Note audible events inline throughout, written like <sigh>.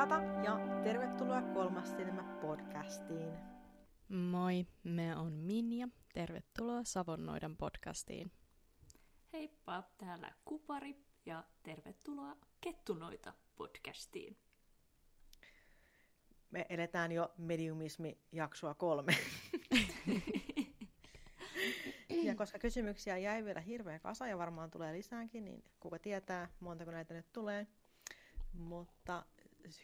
Kata ja tervetuloa Kolmas Silmä podcastiin. Moi, me on Minja. Tervetuloa Savonnoidan podcastiin. Heippa, täällä Kupari ja tervetuloa Kettunoita podcastiin. Me eletään jo mediumismi-jaksoa kolme. <laughs> ja koska kysymyksiä jäi vielä hirveä kasa ja varmaan tulee lisäänkin, niin kuka tietää, montako näitä nyt tulee. Mutta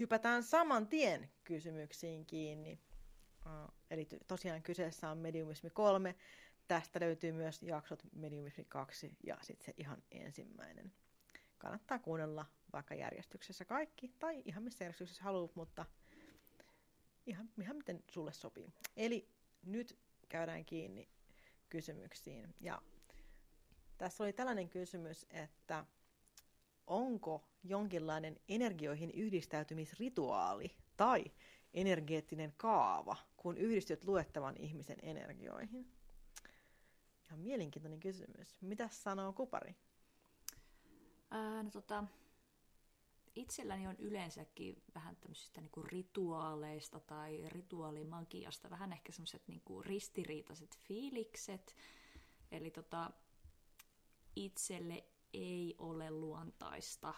hypätään saman tien kysymyksiin kiinni. Eli tosiaan kyseessä on Mediumismi 3. Tästä löytyy myös jaksot Mediumismi 2 ja sitten se ihan ensimmäinen. Kannattaa kuunnella vaikka järjestyksessä kaikki tai ihan missä järjestyksessä haluat, mutta ihan, ihan miten sulle sopii. Eli nyt käydään kiinni kysymyksiin. Ja tässä oli tällainen kysymys, että onko jonkinlainen energioihin yhdistäytymisrituaali tai energeettinen kaava, kun yhdistyt luettavan ihmisen energioihin? Ihan mielenkiintoinen kysymys. Mitä sanoo Kupari? Ää, no tota, itselläni on yleensäkin vähän tämmöisistä niinku rituaaleista tai rituaalimagiasta vähän ehkä semmoiset niinku ristiriitaiset fiilikset. Eli tota, itselle ei ole luontaista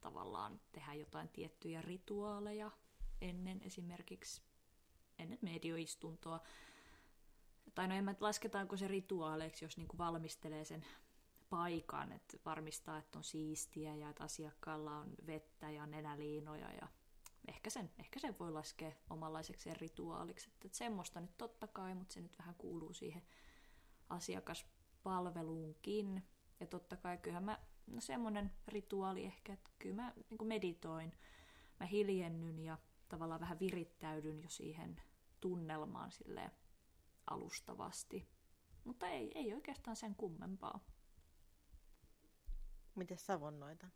tavallaan tehdä jotain tiettyjä rituaaleja ennen esimerkiksi ennen medioistuntoa. Tai no en mä lasketaanko se rituaaleiksi, jos niinku valmistelee sen paikan, että varmistaa, että on siistiä ja että asiakkaalla on vettä ja nenäliinoja ja ehkä sen, ehkä sen voi laskea omanlaisekseen rituaaliksi. Että, että semmoista nyt totta kai, mutta se nyt vähän kuuluu siihen asiakaspalveluunkin. Ja totta kai kyllähän mä, no semmoinen rituaali ehkä, että kyllä mä niin meditoin, mä hiljennyn ja tavallaan vähän virittäydyn jo siihen tunnelmaan sille alustavasti. Mutta ei, ei oikeastaan sen kummempaa. Miten savonnoita?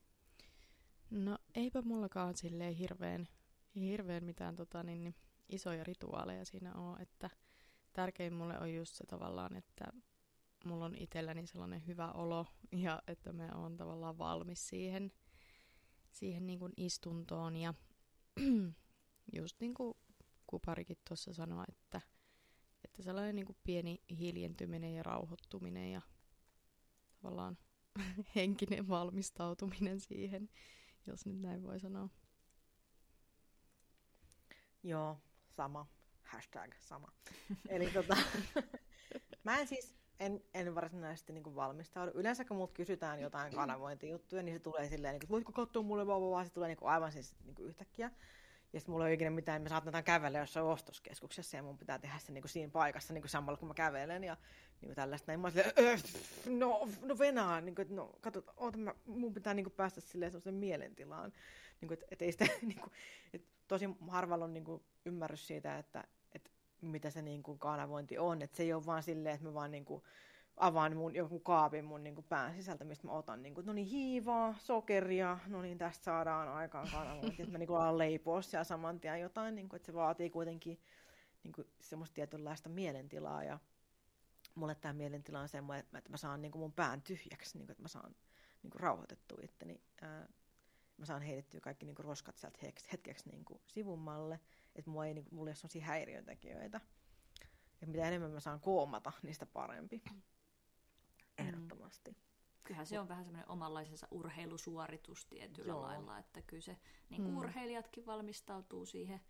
No eipä mullakaan silleen hirveän, hirveän mitään tota, niin, niin, isoja rituaaleja siinä ole, että tärkein mulle on just se tavallaan, että mulla on itselläni sellainen hyvä olo ja että mä oon tavallaan valmis siihen, siihen niin kuin istuntoon ja <clears throat> just niin kuin Kuparikin tuossa sanoi, että, että sellainen niin kuin pieni hiljentyminen ja rauhoittuminen ja tavallaan <laughs> henkinen valmistautuminen siihen, jos nyt näin voi sanoa. Joo, sama. Hashtag sama. Eli tota, <laughs> mä en siis, en, en varsinaisesti niin valmistaudu. Yleensä kun multa kysytään jotain kanavointijuttuja, niin se tulee silleen, niin kuin, voitko katsoa mulle vaan, vaan se tulee niin kuin aivan siis niin kuin yhtäkkiä. Ja sitten mulla ei ole ikinä mitään, me saatetaan kävellä jossain ostoskeskuksessa ja mun pitää tehdä se niin kuin siinä paikassa niin kuin samalla kun mä kävelen ja niin kuin tällaista. Näin mä silleen, no, no venaa, niin kuin, no kato, oota, mä, mun pitää niin kuin päästä silleen sellaisen mielentilaan. Niin kuin, että, et ei sitä, <laughs> niin kuin, että tosi harvalla on niin kuin ymmärrys siitä, että mitä se niin kuin kanavointi on. Että se ei ole vaan silleen, että mä vaan niin kuin, avaan mun, joku kaapin mun niin kuin pään sisältä, mistä mä otan niin kuin, no niin hiivaa, sokeria, no niin tästä saadaan aikaan kanavointi, että mä niin kuin alan leipoa siellä saman tien jotain, niin kuin, että se vaatii kuitenkin niin kuin, semmoista tietynlaista mielentilaa ja mulle tämä mielentila on semmoinen, että mä saan niin kuin mun pään tyhjäksi, niin kuin, että mä saan niin kuin rauhoitettua itteni. Ää, mä saan heitettyä kaikki niin kuin roskat sieltä hetkeksi niin kuin sivummalle, että mulla ei, niin mulla ei ole sellaisia häiriötekijöitä. Ja mitä enemmän mä saan koomata, niin sitä parempi. Mm. ehdottomasti. Kyllähän se on vähän semmoinen omanlaisensa urheilusuoritus tietyllä Joo. lailla, että kyllä se, niin kuin mm. urheilijatkin valmistautuu siihen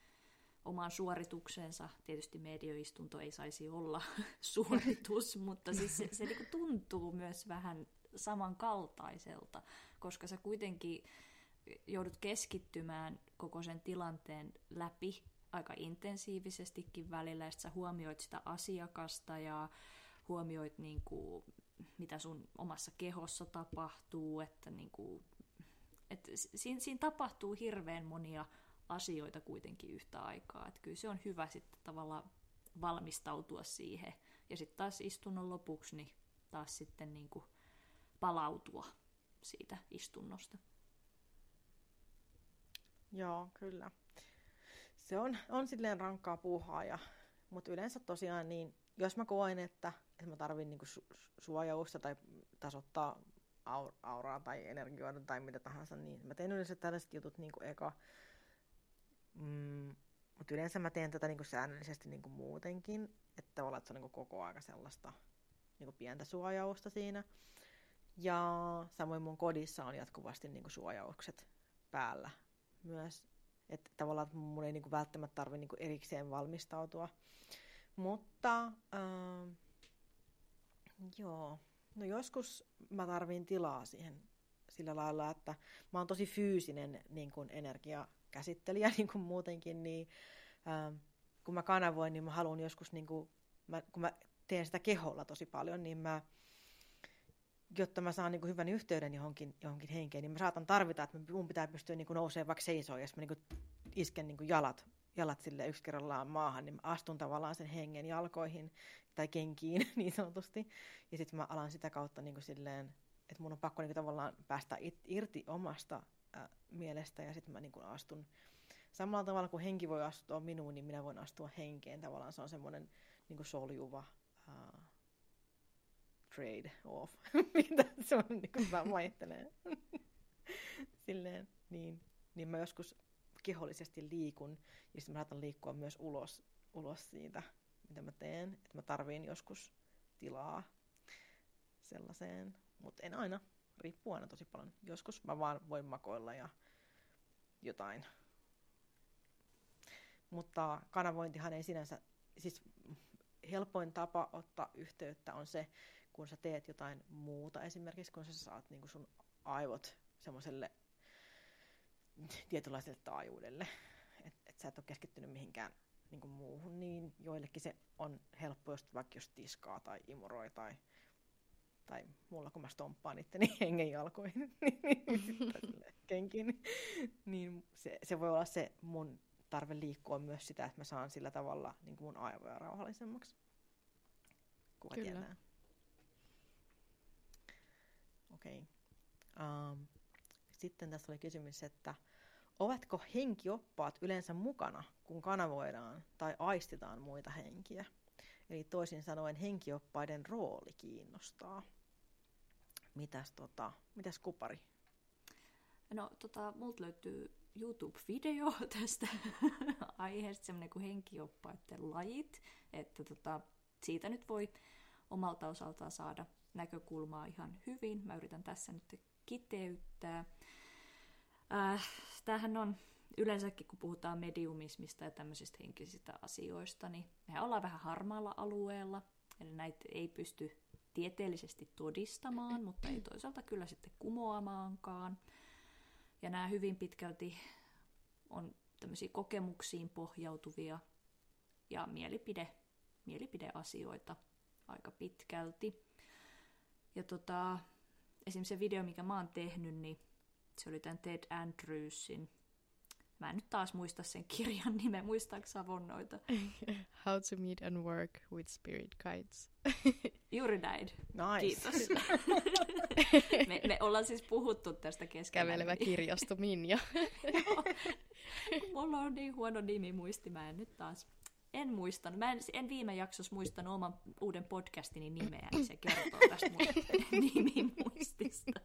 omaan suorituksensa. Tietysti medioistunto ei saisi olla <laughs> suoritus, mutta siis se, se niin tuntuu myös vähän samankaltaiselta, koska sä kuitenkin joudut keskittymään koko sen tilanteen läpi aika intensiivisestikin välillä, ja sä huomioit sitä asiakasta ja huomioit niin kuin mitä sun omassa kehossa tapahtuu, että niin kuin, että siinä, siinä tapahtuu hirveän monia asioita kuitenkin yhtä aikaa. Että kyllä se on hyvä sitten tavallaan valmistautua siihen. Ja sitten taas istunnon lopuksi niin taas sitten niin kuin palautua siitä istunnosta. Joo, kyllä. Se on, on silleen rankkaa puuhaa, ja, mutta yleensä tosiaan niin jos mä koen, että, että mä tarvin niinku su- suojausta tai tasoittaa auraa tai energioida tai mitä tahansa, niin mä teen yleensä tällaiset jutut niin eka. Mm, mutta yleensä mä teen tätä niin kuin säännöllisesti niin kuin muutenkin, että että se on niin kuin koko aika sellaista niin kuin pientä suojausta siinä. Ja samoin mun kodissa on jatkuvasti niin kuin suojaukset päällä myös. Että tavallaan mun ei niin kuin välttämättä tarvitse niin kuin erikseen valmistautua. Mutta äh, joo, no joskus mä tarvin tilaa siihen sillä lailla, että mä oon tosi fyysinen niin kuin energiakäsittelijä <laughs> niin kuin muutenkin, niin äh, kun mä kanavoin, niin mä haluan joskus, niin kuin, mä, kun mä teen sitä keholla tosi paljon, niin mä, jotta mä saan niin kuin hyvän yhteyden johonkin, johonkin henkeen, niin mä saatan tarvita, että mun pitää pystyä niin kuin nousemaan vaikka seisoon, jos mä niin kuin isken niin kuin jalat, jalat sille yksi kerrallaan maahan, niin mä astun tavallaan sen hengen jalkoihin tai kenkiin <laughs> niin sanotusti. Ja sitten mä alan sitä kautta niin kuin silleen, että mun on pakko niin kuin tavallaan päästä irti omasta äh, mielestä ja sitten mä niin kuin astun samalla tavalla kuin henki voi astua minuun, niin minä voin astua henkeen. Tavallaan se on semmoinen niin kuin soljuva uh, trade off, <laughs> mitä se on, niin kuin mä vaihtelen. <laughs> Silleen, niin, niin mä joskus kehollisesti liikun, ja sitten mä saatan liikkua myös ulos, ulos siitä, mitä mä teen. Että mä tarviin joskus tilaa sellaiseen, mutta en aina. Riippuu aina tosi paljon. Joskus mä vaan voin makoilla ja jotain. Mutta kanavointihan ei sinänsä, siis helpoin tapa ottaa yhteyttä on se, kun sä teet jotain muuta. Esimerkiksi kun sä saat niin sun aivot semmoiselle tietynlaiselle taajuudelle, että et sä et ole keskittynyt mihinkään niin kuin muuhun, niin joillekin se on helppo, jos vaikka jos tiskaa tai imuroi tai, tai mulla kun mä stomppaan itteni <laughs> hengen jalkoihin <laughs> kenkin, niin se, se voi olla se mun tarve liikkua myös sitä, että mä saan sillä tavalla niin kuin mun aivoja rauhallisemmaksi. Kuka Kyllä. tietää? Okei. Okay. Um, sitten tässä oli kysymys, että ovatko henkioppaat yleensä mukana, kun kanavoidaan tai aistitaan muita henkiä? Eli toisin sanoen henkioppaiden rooli kiinnostaa. Mitäs, tota, mitäs kupari? No, tota, multa löytyy YouTube-video <laughs> tästä aiheesta, semmoinen kuin henkioppaiden lajit, että tota, siitä nyt voi omalta osaltaan saada näkökulmaa ihan hyvin. Mä yritän tässä nyt kiteyttää. Äh, tämähän on yleensäkin, kun puhutaan mediumismista ja tämmöisistä henkisistä asioista, niin mehän ollaan vähän harmaalla alueella, eli näitä ei pysty tieteellisesti todistamaan, mutta ei toisaalta kyllä sitten kumoamaankaan. Ja nämä hyvin pitkälti on tämmöisiä kokemuksiin pohjautuvia ja mielipide, mielipideasioita aika pitkälti. Ja tota, esimerkiksi se video, mikä mä oon tehnyt, niin se oli tämän Ted Andrewsin. Mä en nyt taas muista sen kirjan nimen, muistaako Savonnoita? <laughs> How to meet and work with spirit guides. <laughs> Juuri näin. Nice. Kiitos. <laughs> me, me ollaan siis puhuttu tästä kesken. Kävelevä kirjasto Minja. Mulla on niin huono nimi muisti, mä en nyt taas en muistanut. Mä en, en viime jaksossa muistanut oman uuden podcastini nimeä, niin se kertoo tästä mun <laughs> nimimuistista.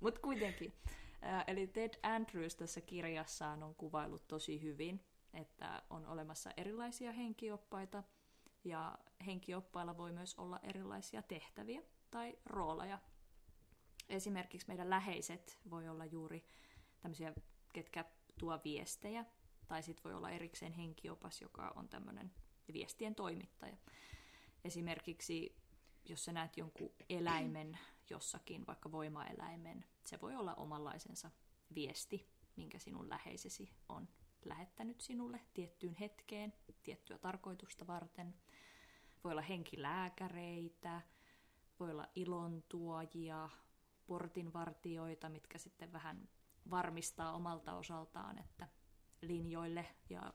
Mutta kuitenkin. Eli Ted Andrews tässä kirjassaan on kuvailut tosi hyvin, että on olemassa erilaisia henkioppaita, ja henkioppailla voi myös olla erilaisia tehtäviä tai rooleja. Esimerkiksi meidän läheiset voi olla juuri tämmöisiä, ketkä tuo viestejä, tai sitten voi olla erikseen henkiopas, joka on tämmöinen viestien toimittaja. Esimerkiksi jos sä näet jonkun eläimen jossakin, vaikka voimaeläimen, se voi olla omanlaisensa viesti, minkä sinun läheisesi on lähettänyt sinulle tiettyyn hetkeen, tiettyä tarkoitusta varten. Voi olla henkilääkäreitä, voi olla ilontuojia, portinvartioita, mitkä sitten vähän varmistaa omalta osaltaan, että linjoille ja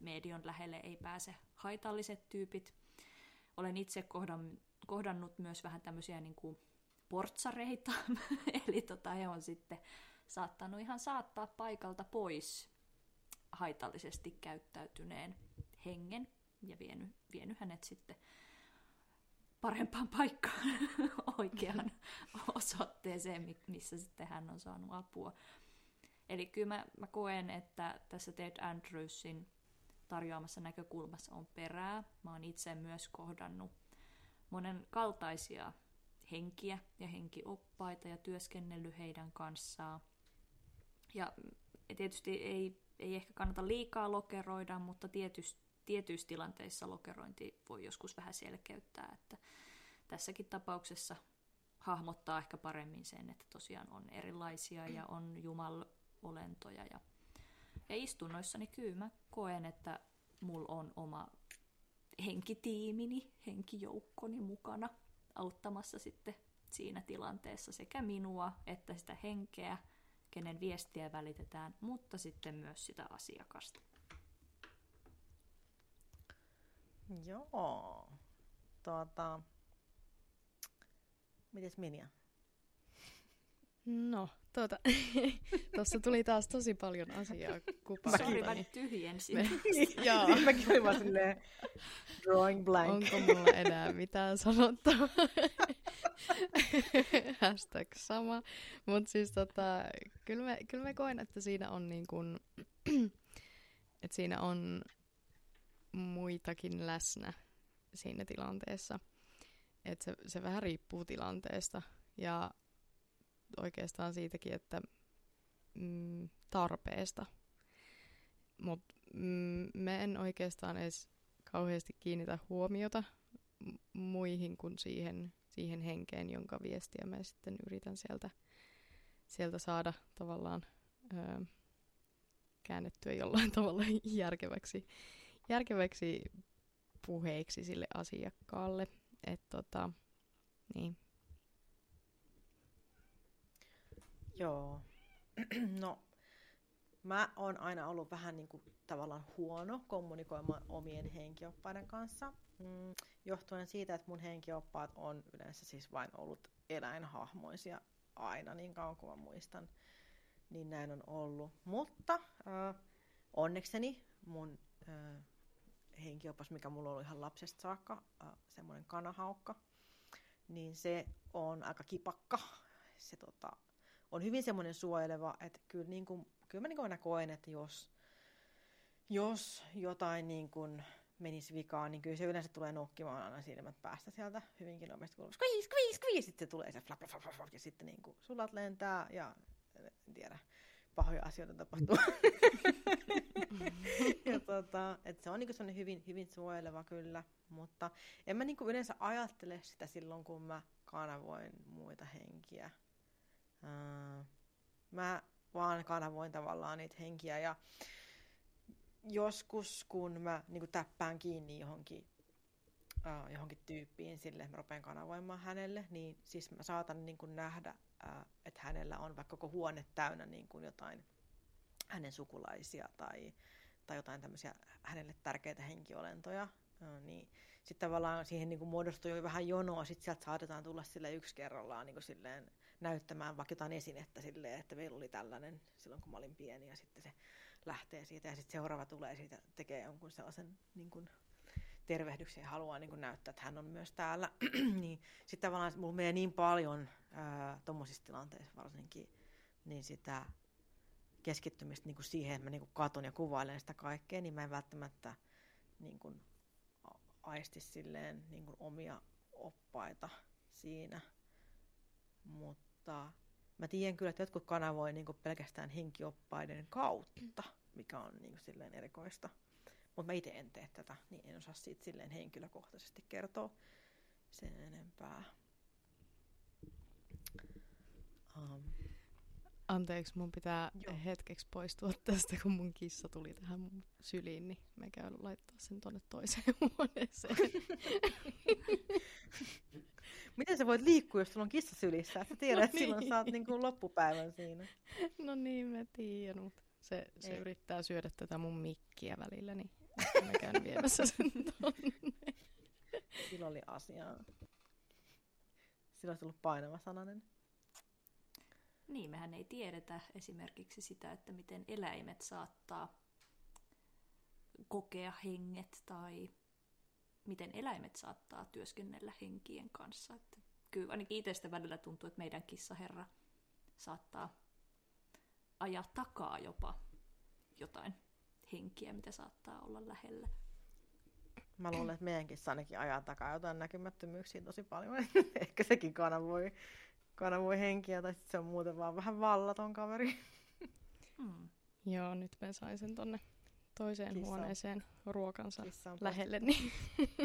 median lähelle ei pääse haitalliset tyypit. Olen itse kohdannut myös vähän tämmöisiä niin kuin portsareita, <laughs> eli tota, he on sitten saattanut ihan saattaa paikalta pois haitallisesti käyttäytyneen hengen ja vienyt, vienyt hänet sitten parempaan paikkaan <laughs> oikeaan <laughs> osoitteeseen, missä sitten hän on saanut apua. Eli kyllä mä, mä koen, että tässä Ted Andrewsin tarjoamassa näkökulmassa on perää. Mä oon itse myös kohdannut monen kaltaisia henkiä ja henkioppaita ja työskennellyt heidän kanssaan. Ja tietysti ei, ei ehkä kannata liikaa lokeroida, mutta tietysti, tietyissä tilanteissa lokerointi voi joskus vähän selkeyttää, että tässäkin tapauksessa hahmottaa ehkä paremmin sen, että tosiaan on erilaisia ja on jumalolentoja. Ja, ja istunnoissani kyllä mä koen, että mulla on oma henkitiimini, henkijoukkoni mukana auttamassa sitten siinä tilanteessa sekä minua että sitä henkeä, kenen viestiä välitetään, mutta sitten myös sitä asiakasta. Joo. Tuota, mites Minja? No, tuota, <laughs> tuossa tuli taas tosi paljon asiaa kupaa. Sori, mä tyhjensin. Joo. Mäkin olin vaan silleen drawing blank. Onko mulla enää mitään sanottavaa? <laughs> Hashtag sama. Mutta siis tota, kyllä mä, kyllä mä koen, että siinä on niin kun, <clears throat> että siinä on muitakin läsnä siinä tilanteessa. Että se, se vähän riippuu tilanteesta. Ja oikeastaan siitäkin, että mm, tarpeesta. Mutta mm, mä en oikeastaan edes kauheasti kiinnitä huomiota muihin kuin siihen, siihen henkeen, jonka viestiä mä sitten yritän sieltä, sieltä saada tavallaan öö, käännettyä jollain <laughs> tavalla järkeväksi, järkeväksi puheeksi sille asiakkaalle. Et tota, niin. Joo. <clears throat> no, mä oon aina ollut vähän niin kuin tavallaan huono kommunikoimaan omien henkioppaiden kanssa, mm, johtuen siitä, että mun henkioppaat on yleensä siis vain ollut eläinhahmoisia aina niin kauan kuin mä muistan, niin näin on ollut. Mutta äh, onnekseni mun äh, henkiopas, mikä mulla ollut ihan lapsesta saakka, äh, semmoinen kanahaukka, niin se on aika kipakka. Se tota, on hyvin semmoinen suojeleva, että kyllä, niin kuin, kyllä mä niin kuin aina koen, että jos, jos jotain niin kuin menisi vikaan, niin kyllä se yleensä tulee nokkimaan aina silmät päästä sieltä hyvinkin nopeasti, kun skviis, skviis, skviis, sitten se tulee se flap, flap, flap, flap, ja sitten niin kuin sulat lentää ja en tiedä, pahoja asioita tapahtuu. <laughs> ja tota, että se on niin kuin hyvin, hyvin suojeleva kyllä, mutta en mä niin kuin yleensä ajattele sitä silloin, kun mä kanavoin muita henkiä mä vaan kanavoin tavallaan niitä henkiä ja joskus kun mä niin täppään kiinni johonkin, johonkin tyyppiin sille, että mä rupean kanavoimaan hänelle, niin siis mä saatan niin kuin nähdä, että hänellä on vaikka koko huone täynnä niin kuin jotain hänen sukulaisia tai, tai jotain tämmöisiä hänelle tärkeitä henkiolentoja, uh, niin sitten tavallaan siihen niin kuin muodostuu jo vähän jonoa, sitten sieltä saatetaan tulla sille yksi kerrallaan niin kuin silleen, näyttämään vaikka jotain esinettä silleen, että meillä oli tällainen silloin, kun mä olin pieni, ja sitten se lähtee siitä, ja sitten seuraava tulee siitä, tekee jonkun sellaisen niin kuin, tervehdyksen ja haluaa niin kuin, näyttää, että hän on myös täällä. <clears throat> niin sitten tavallaan mulla menee niin paljon tuommoisissa tilanteissa varsinkin, niin sitä keskittymistä niin kuin siihen, että mä niin kuin katon ja kuvailen sitä kaikkea, niin mä en välttämättä niin kuin, aisti silleen niin kuin omia oppaita siinä. Mutta tota, mä tiedän kyllä, että jotkut kanavoi niin kuin pelkästään henkioppaiden kautta, mikä on niin kuin silleen erikoista. Mutta mä itse en tee tätä, niin en osaa siitä silleen henkilökohtaisesti kertoa sen enempää. Um. Anteeksi, mun pitää Joo. hetkeksi poistua <laughs> tästä, kun mun kissa tuli tähän mun syliin, niin mä käyn laittaa sen tonne toiseen <laughs> huoneeseen. <laughs> Miten sä voit liikkua, jos sulla on kissa sylissä? Sä tiedät, no että niin. silloin saat niin kuin loppupäivän siinä. No niin, mä tiedän, mutta se, se yrittää syödä tätä mun mikkiä välillä, niin mä käyn viemässä sen tonne. Sillä oli asiaa. Sillä olisi ollut painava sananen. Niin, mehän ei tiedetä esimerkiksi sitä, että miten eläimet saattaa kokea henget tai miten eläimet saattaa työskennellä henkien kanssa. Että kyllä ainakin itsestä välillä tuntuu, että meidän kissaherra saattaa ajaa takaa jopa jotain henkiä, mitä saattaa olla lähellä. Mä luulen, että meidänkin ainakin ajaa takaa jotain näkymättömyyksiä tosi paljon. <laughs> Ehkä sekin kanavoi, kanavoi henkiä, tai sitten se on muuten vaan vähän vallaton kaveri. Hmm. Joo, nyt mä sain sen tonne toiseen Kissa. huoneeseen ruokansa Kissa lähelle, niin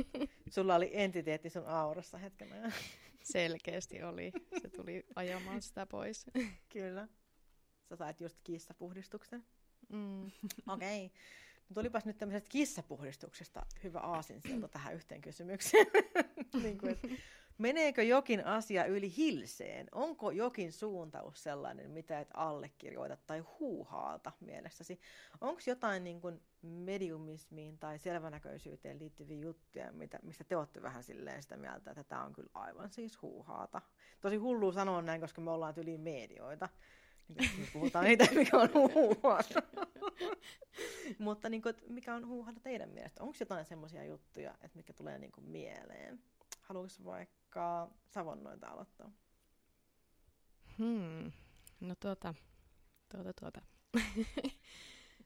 <laughs> Sulla oli entiteetti sun aurassa hetken ajan. <laughs> selkeästi oli. Se tuli ajamaan sitä pois. <laughs> Kyllä. Sä sait just kissapuhdistuksen. Mm. Okei. Okay. No tulipas nyt tämmöisestä kissapuhdistuksesta hyvä aasinsilta tähän yhteen kysymykseen. niin kuin, että meneekö jokin asia yli hilseen? Onko jokin suuntaus sellainen, mitä et allekirjoita tai huuhaalta mielessäsi? Onko jotain niin kuin mediumismiin tai selvänäköisyyteen liittyviä juttuja, mitä, mistä te olette vähän silleen sitä mieltä, että tämä on kyllä aivan siis huuhaata? Tosi hullu sanoa näin, koska me ollaan yli medioita. Me puhutaan niitä, <laughs> mikä on huuhaata. <laughs> Mutta niin kuin, mikä on huuhaata teidän mielestä? Onko jotain semmoisia juttuja, että mitkä tulee niin kuin mieleen? Haluaisi vaikka Savonnoita aloittaa? Hmm. No tuota, tuota, tuota. <laughs>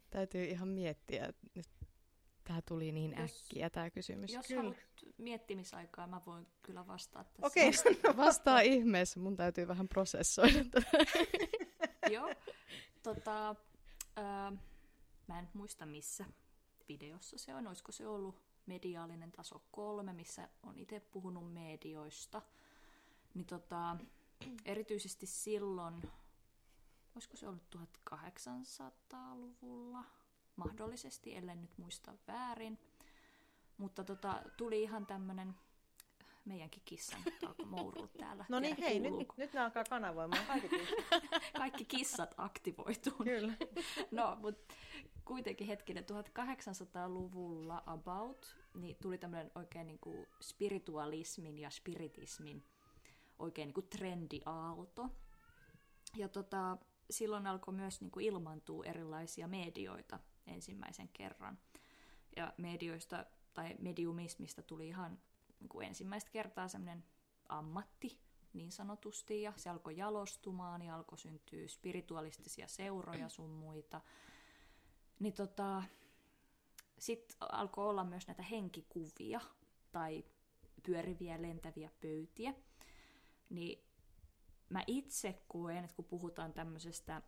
Täytyy ihan miettiä. Nyt tää tuli niin Jos- äkkiä tämä kysymys. Jos Kyllä. haluat miettimisaikaa, mä voin kyllä vastata tässä. Okei, <laughs> okay. Vastaa ihmeessä, mun täytyy vähän prosessoida. <laughs> tätä. Joo. Tota, ää, mä en muista missä videossa se on. Olisiko se ollut mediaalinen taso kolme, missä on itse puhunut medioista. Niin tota, erityisesti silloin, olisiko se ollut 1800-luvulla, mahdollisesti, ellen nyt muista väärin. Mutta tota, tuli ihan tämmönen, meidänkin kissa nyt alkoi mourua täällä. No niin, hei, nyt, kuuluuko. nyt ne alkaa kanavoimaan kaikki <laughs> kissat. Kaikki kissat aktivoituu. Kyllä. No, mutta kuitenkin hetkinen, 1800-luvulla about, niin tuli tämmöinen oikein niin kuin spiritualismin ja spiritismin oikein niin kuin trendiaalto. Ja tota, silloin alkoi myös niin kuin ilmantua erilaisia medioita ensimmäisen kerran. Ja medioista tai mediumismista tuli ihan niin kuin ensimmäistä kertaa semmoinen ammatti niin sanotusti, ja se alkoi jalostumaan ja alkoi syntyä spiritualistisia seuroja sun muita. Niin tota, sitten alkoi olla myös näitä henkikuvia tai pyöriviä lentäviä pöytiä. Niin mä itse koen, että kun puhutaan tämmöisestä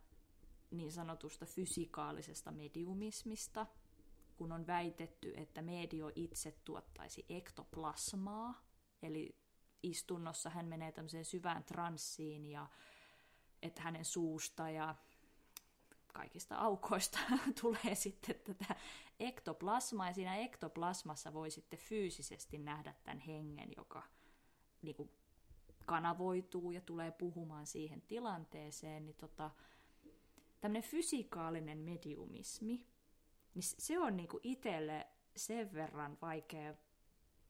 niin sanotusta fysikaalisesta mediumismista, kun on väitetty, että medio itse tuottaisi ektoplasmaa, eli istunnossa hän menee tämmöiseen syvään transsiin ja että hänen suusta ja kaikista aukoista <laughs> tulee sitten tätä ektoplasmaa. Ja siinä ektoplasmassa voi sitten fyysisesti nähdä tämän hengen, joka niin kuin kanavoituu ja tulee puhumaan siihen tilanteeseen, niin tota, tämmöinen fysikaalinen mediumismi, niin se on niin kuin itselle sen verran vaikea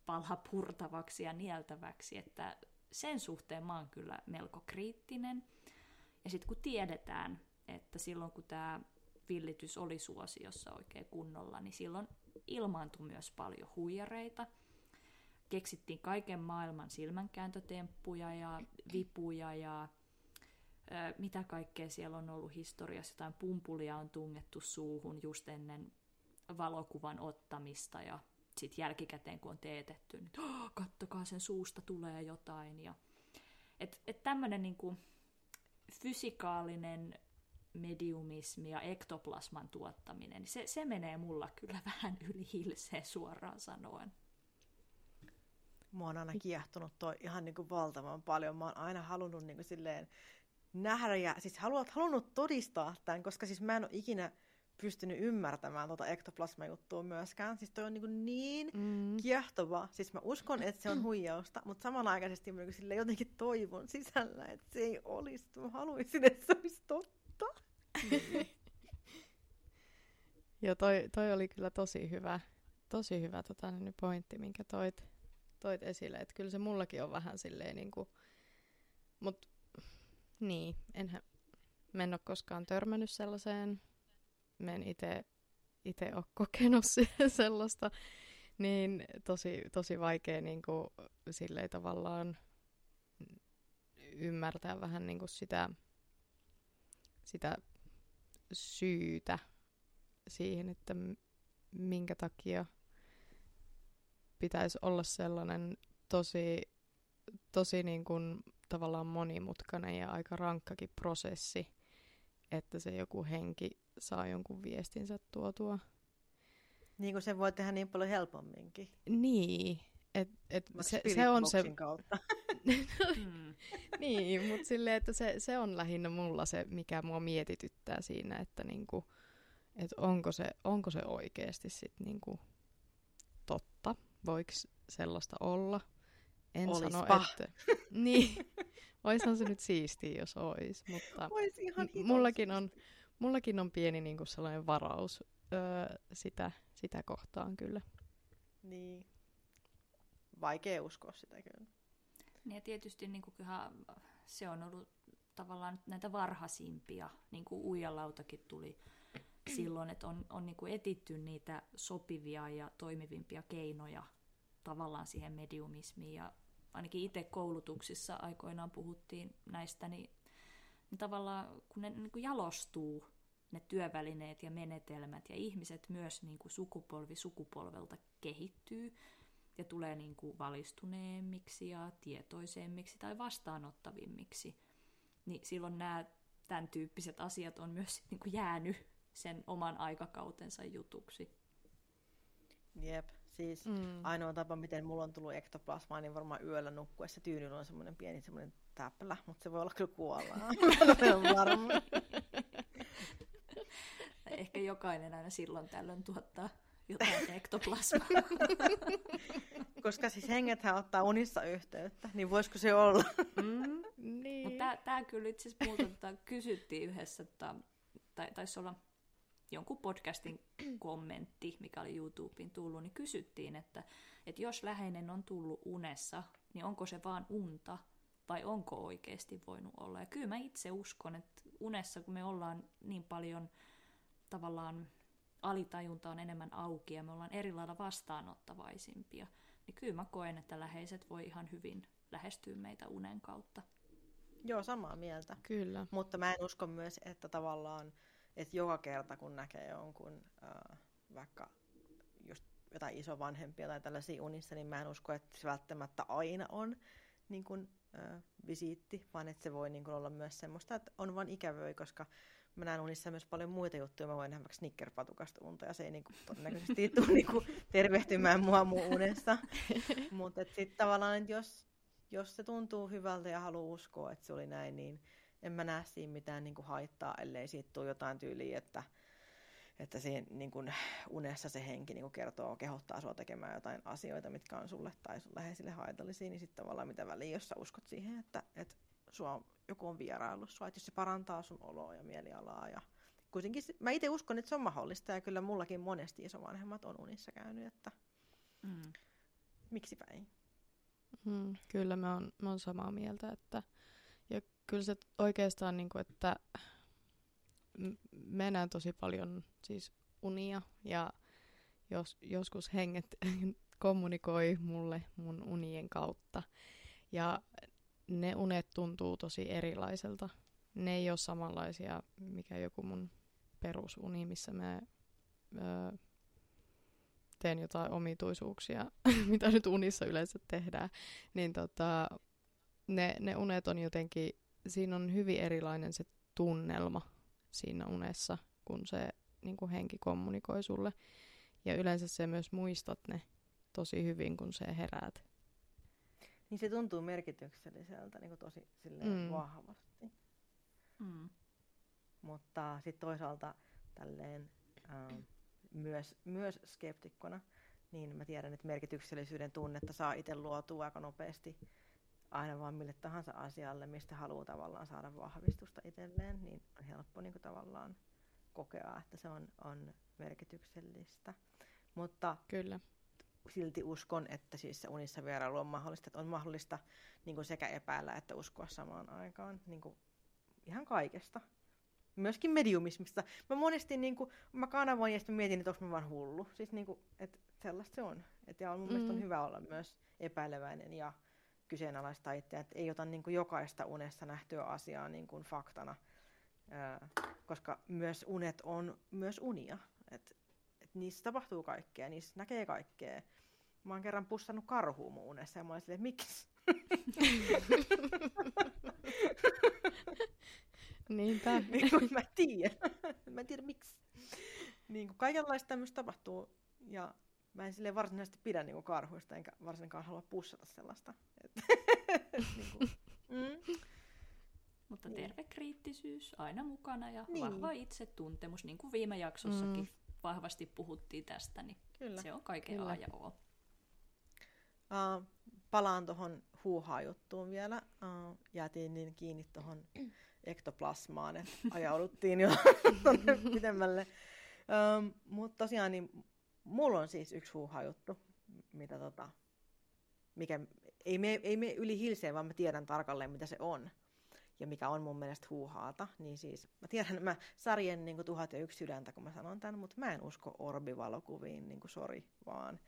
pala purtavaksi ja nieltäväksi, että sen suhteen mä oon kyllä melko kriittinen. Ja sitten kun tiedetään, että silloin kun tämä villitys oli suosiossa oikein kunnolla, niin silloin ilmaantui myös paljon huijareita. Keksittiin kaiken maailman silmänkääntötemppuja ja vipuja ja mitä kaikkea siellä on ollut historiassa. Jotain pumpulia on tungettu suuhun just ennen valokuvan ottamista ja sitten jälkikäteen kun on teetetty, niin oh, kattokaa sen suusta tulee jotain. Ja, et, et tämmöinen niinku fysikaalinen mediumismi ja ektoplasman tuottaminen, niin se, se menee mulla kyllä <laughs> vähän yli hilseen suoraan sanoen. Mua on aina kiehtonut toi ihan niin kuin valtavan paljon. Mä oon aina halunnut niin kuin silleen nähdä ja siis haluat, halunnut todistaa tämän, koska siis mä en ole ikinä pystynyt ymmärtämään tuota ektoplasma-juttua myöskään. Siis toi on niin, niin Mm. kiehtova. Siis mä uskon, että se on huijausta, mutta samanaikaisesti mä niin kuin sille jotenkin toivon sisällä, että se ei olisi. Mä haluaisin, että se olisi totta. <laughs> Joo, toi, toi oli kyllä tosi hyvä, tosi hyvä tota, niin pointti, minkä toit, toit esille. Että kyllä se mullakin on vähän silleen niin kuin, mut niin, enhän, mä en ole koskaan törmännyt sellaiseen. Mä en ite, ite ole kokenut <laughs> se- sellaista. Niin tosi, tosi vaikea niin kuin, silleen tavallaan ymmärtää vähän niin kuin sitä, sitä syytä siihen, että minkä takia pitäisi olla sellainen tosi, tosi niin kuin tavallaan monimutkainen ja aika rankkakin prosessi, että se joku henki saa jonkun viestinsä tuotua. Niin kuin se voi tehdä niin paljon helpomminkin. Niin, et, et se, se on se... Kautta. <laughs> mm. niin, mutta silleen, että se, se on lähinnä mulla se, mikä mua mietityttää siinä, että niinku, et onko, se, onko se oikeasti sit niinku totta. Voiko sellaista olla? En Olispa. sano, että... niin, <laughs> oishan se nyt siistiä, jos ois, mutta Ois ihan mullakin, on, mullakin on pieni niinku sellainen varaus öö, sitä, sitä kohtaan kyllä. Niin. Vaikea uskoa sitä kyllä. Niin ja tietysti niin kuin, se on ollut tavallaan näitä varhaisimpia, niin kuin Uijalautakin tuli <clears throat> silloin, että on, on niin kuin etitty niitä sopivia ja toimivimpia keinoja tavallaan siihen mediumismiin. Ja ainakin itse koulutuksissa aikoinaan puhuttiin näistä, niin, niin tavallaan kun ne niin kuin jalostuu, ne työvälineet ja menetelmät, ja ihmiset myös niin kuin sukupolvi sukupolvelta kehittyy, ja tulee niin kuin valistuneemmiksi ja tietoisemmiksi tai vastaanottavimmiksi, niin silloin nämä tämän tyyppiset asiat on myös <laughs> niin kuin jäänyt sen oman aikakautensa jutuksi. Jep, siis mm. ainoa tapa, miten mulla on tullut ektoplasmaa, niin varmaan yöllä nukkuessa tyynyllä on semmoinen pieni semmoinen täplä, mutta se voi olla kyllä kuollaan. <laughs> varma. Ehkä jokainen aina silloin tällöin tuottaa jotain <laughs> ektoplasmaa. <laughs> Koska siis hengethän ottaa unissa yhteyttä, niin voisiko se olla? mm, niin. Tämä kyllä itse asiassa tota, kysyttiin yhdessä, että, tai taisi olla jonkun podcastin kommentti, mikä oli YouTubeen tullut, niin kysyttiin, että, että jos läheinen on tullut unessa, niin onko se vaan unta vai onko oikeasti voinut olla. Ja kyllä mä itse uskon, että unessa kun me ollaan niin paljon tavallaan alitajunta on enemmän auki ja me ollaan eri lailla vastaanottavaisimpia, niin kyllä mä koen, että läheiset voi ihan hyvin lähestyä meitä unen kautta. Joo, samaa mieltä. Kyllä. Mutta mä en usko myös, että tavallaan, että joka kerta kun näkee jonkun äh, vaikka just jotain isovanhempia tai tällaisia unissa, niin mä en usko, että se välttämättä aina on niin kuin, äh, visiitti, vaan että se voi niin kuin, olla myös semmoista, että on vain ikävöi, koska mä näen unissa myös paljon muita juttuja. Mä voin nähdä vaikka snickerpatukasta unta ja se ei niinku todennäköisesti <laughs> tule niinku tervehtymään mua mun unessa. Mutta sitten tavallaan, että jos, jos se tuntuu hyvältä ja haluaa uskoa, että se oli näin, niin en mä näe siinä mitään niinku haittaa, ellei siitä tule jotain tyyliä, että, että siinä niin kun unessa se henki niin kertoo, kehottaa sua tekemään jotain asioita, mitkä on sulle tai sun läheisille haitallisia, niin sitten tavallaan mitä väliä, jos sä uskot siihen, että, että sua joku on vieraillut sua, että jos se parantaa sun oloa ja mielialaa ja kuitenkin mä itse uskon, että se on mahdollista ja kyllä mullakin monesti isovanhemmat on unissa käynyt, että mm. miksipä ei. Mm, kyllä mä oon, mä oon samaa mieltä, että kyllä se oikeastaan niin kuin, että mennään tosi paljon siis unia ja jos, joskus henget <laughs> kommunikoi mulle mun unien kautta. Ja ne unet tuntuu tosi erilaiselta. Ne ei ole samanlaisia, mikä joku mun perusuni, missä mä öö, teen jotain omituisuuksia, <laughs> mitä nyt unissa yleensä tehdään. Niin tota, ne, ne unet on jotenkin, siinä on hyvin erilainen se tunnelma siinä unessa, kun se niin kuin henki kommunikoi sulle. Ja yleensä se myös muistat ne tosi hyvin, kun se heräät. Niin se tuntuu merkitykselliseltä niin kuin tosi silleen mm. vahvasti. Mm. Mutta sitten toisaalta tälleen äh, myös, myös skeptikkona, niin mä tiedän, että merkityksellisyyden tunnetta saa itse luotua aika nopeasti aina vaan mille tahansa asialle, mistä haluaa tavallaan saada vahvistusta itselleen, niin on helppo niin kuin tavallaan kokea, että se on, on merkityksellistä. Mutta Kyllä silti uskon, että siis se unissa vierailu on mahdollista, että on mahdollista niin kuin sekä epäillä että uskoa samaan aikaan niin kuin ihan kaikesta. Myöskin mediumismista. Mä monesti niin kuin, mä kanavoin ja sitten mietin, että onko mä vaan hullu. Siis niin kuin, että sellaista se on. Et, ja mun mm. mielestä on mm. hyvä olla myös epäileväinen ja kyseenalaista itseä, että ei ota niin kuin jokaista unessa nähtyä asiaa niin kuin faktana koska myös unet on myös unia. Et, et niissä tapahtuu kaikkea, niissä näkee kaikkea. Mä oon kerran pussannut karhuun mun unessa ja mä olin silleen, miksi? <laughs> Niinpä. <laughs> niin kuin mä tiedän. <laughs> mä en tiedä miksi. Niin kuin kaikenlaista tämmöistä tapahtuu. Ja mä en sille varsinaisesti pidä niin kuin karhuista, enkä varsinkaan halua pussata sellaista. <laughs> Et, niin kuin, mm. Mutta Niin. terve kriittisyys aina mukana ja Niin. vahva itsetuntemus, niin kuin viime jaksossakin mm. vahvasti puhuttiin tästä, niin Kyllä. se on kaiken Kyllä. A ja O. Uh, palaan tuohon huuhaa-juttuun vielä. Uh, jäätiin niin kiinni tuohon <clears throat> ektoplasmaan, että ajauduttiin jo <laughs> pidemmälle. Um, Mutta tosiaan, niin mulla on siis yksi huuhaa-juttu, mitä tota, mikä ei me, ei me yli hilseen, vaan mä tiedän tarkalleen, mitä se on. Ja mikä on mun mielestä huuhaata. Niin siis, mä tiedän, mä sarjen niin tuhat ja yksi sydäntä, kun mä sanon tämän, mutta mä en usko orbivalokuviin, niin kuin sori, vaan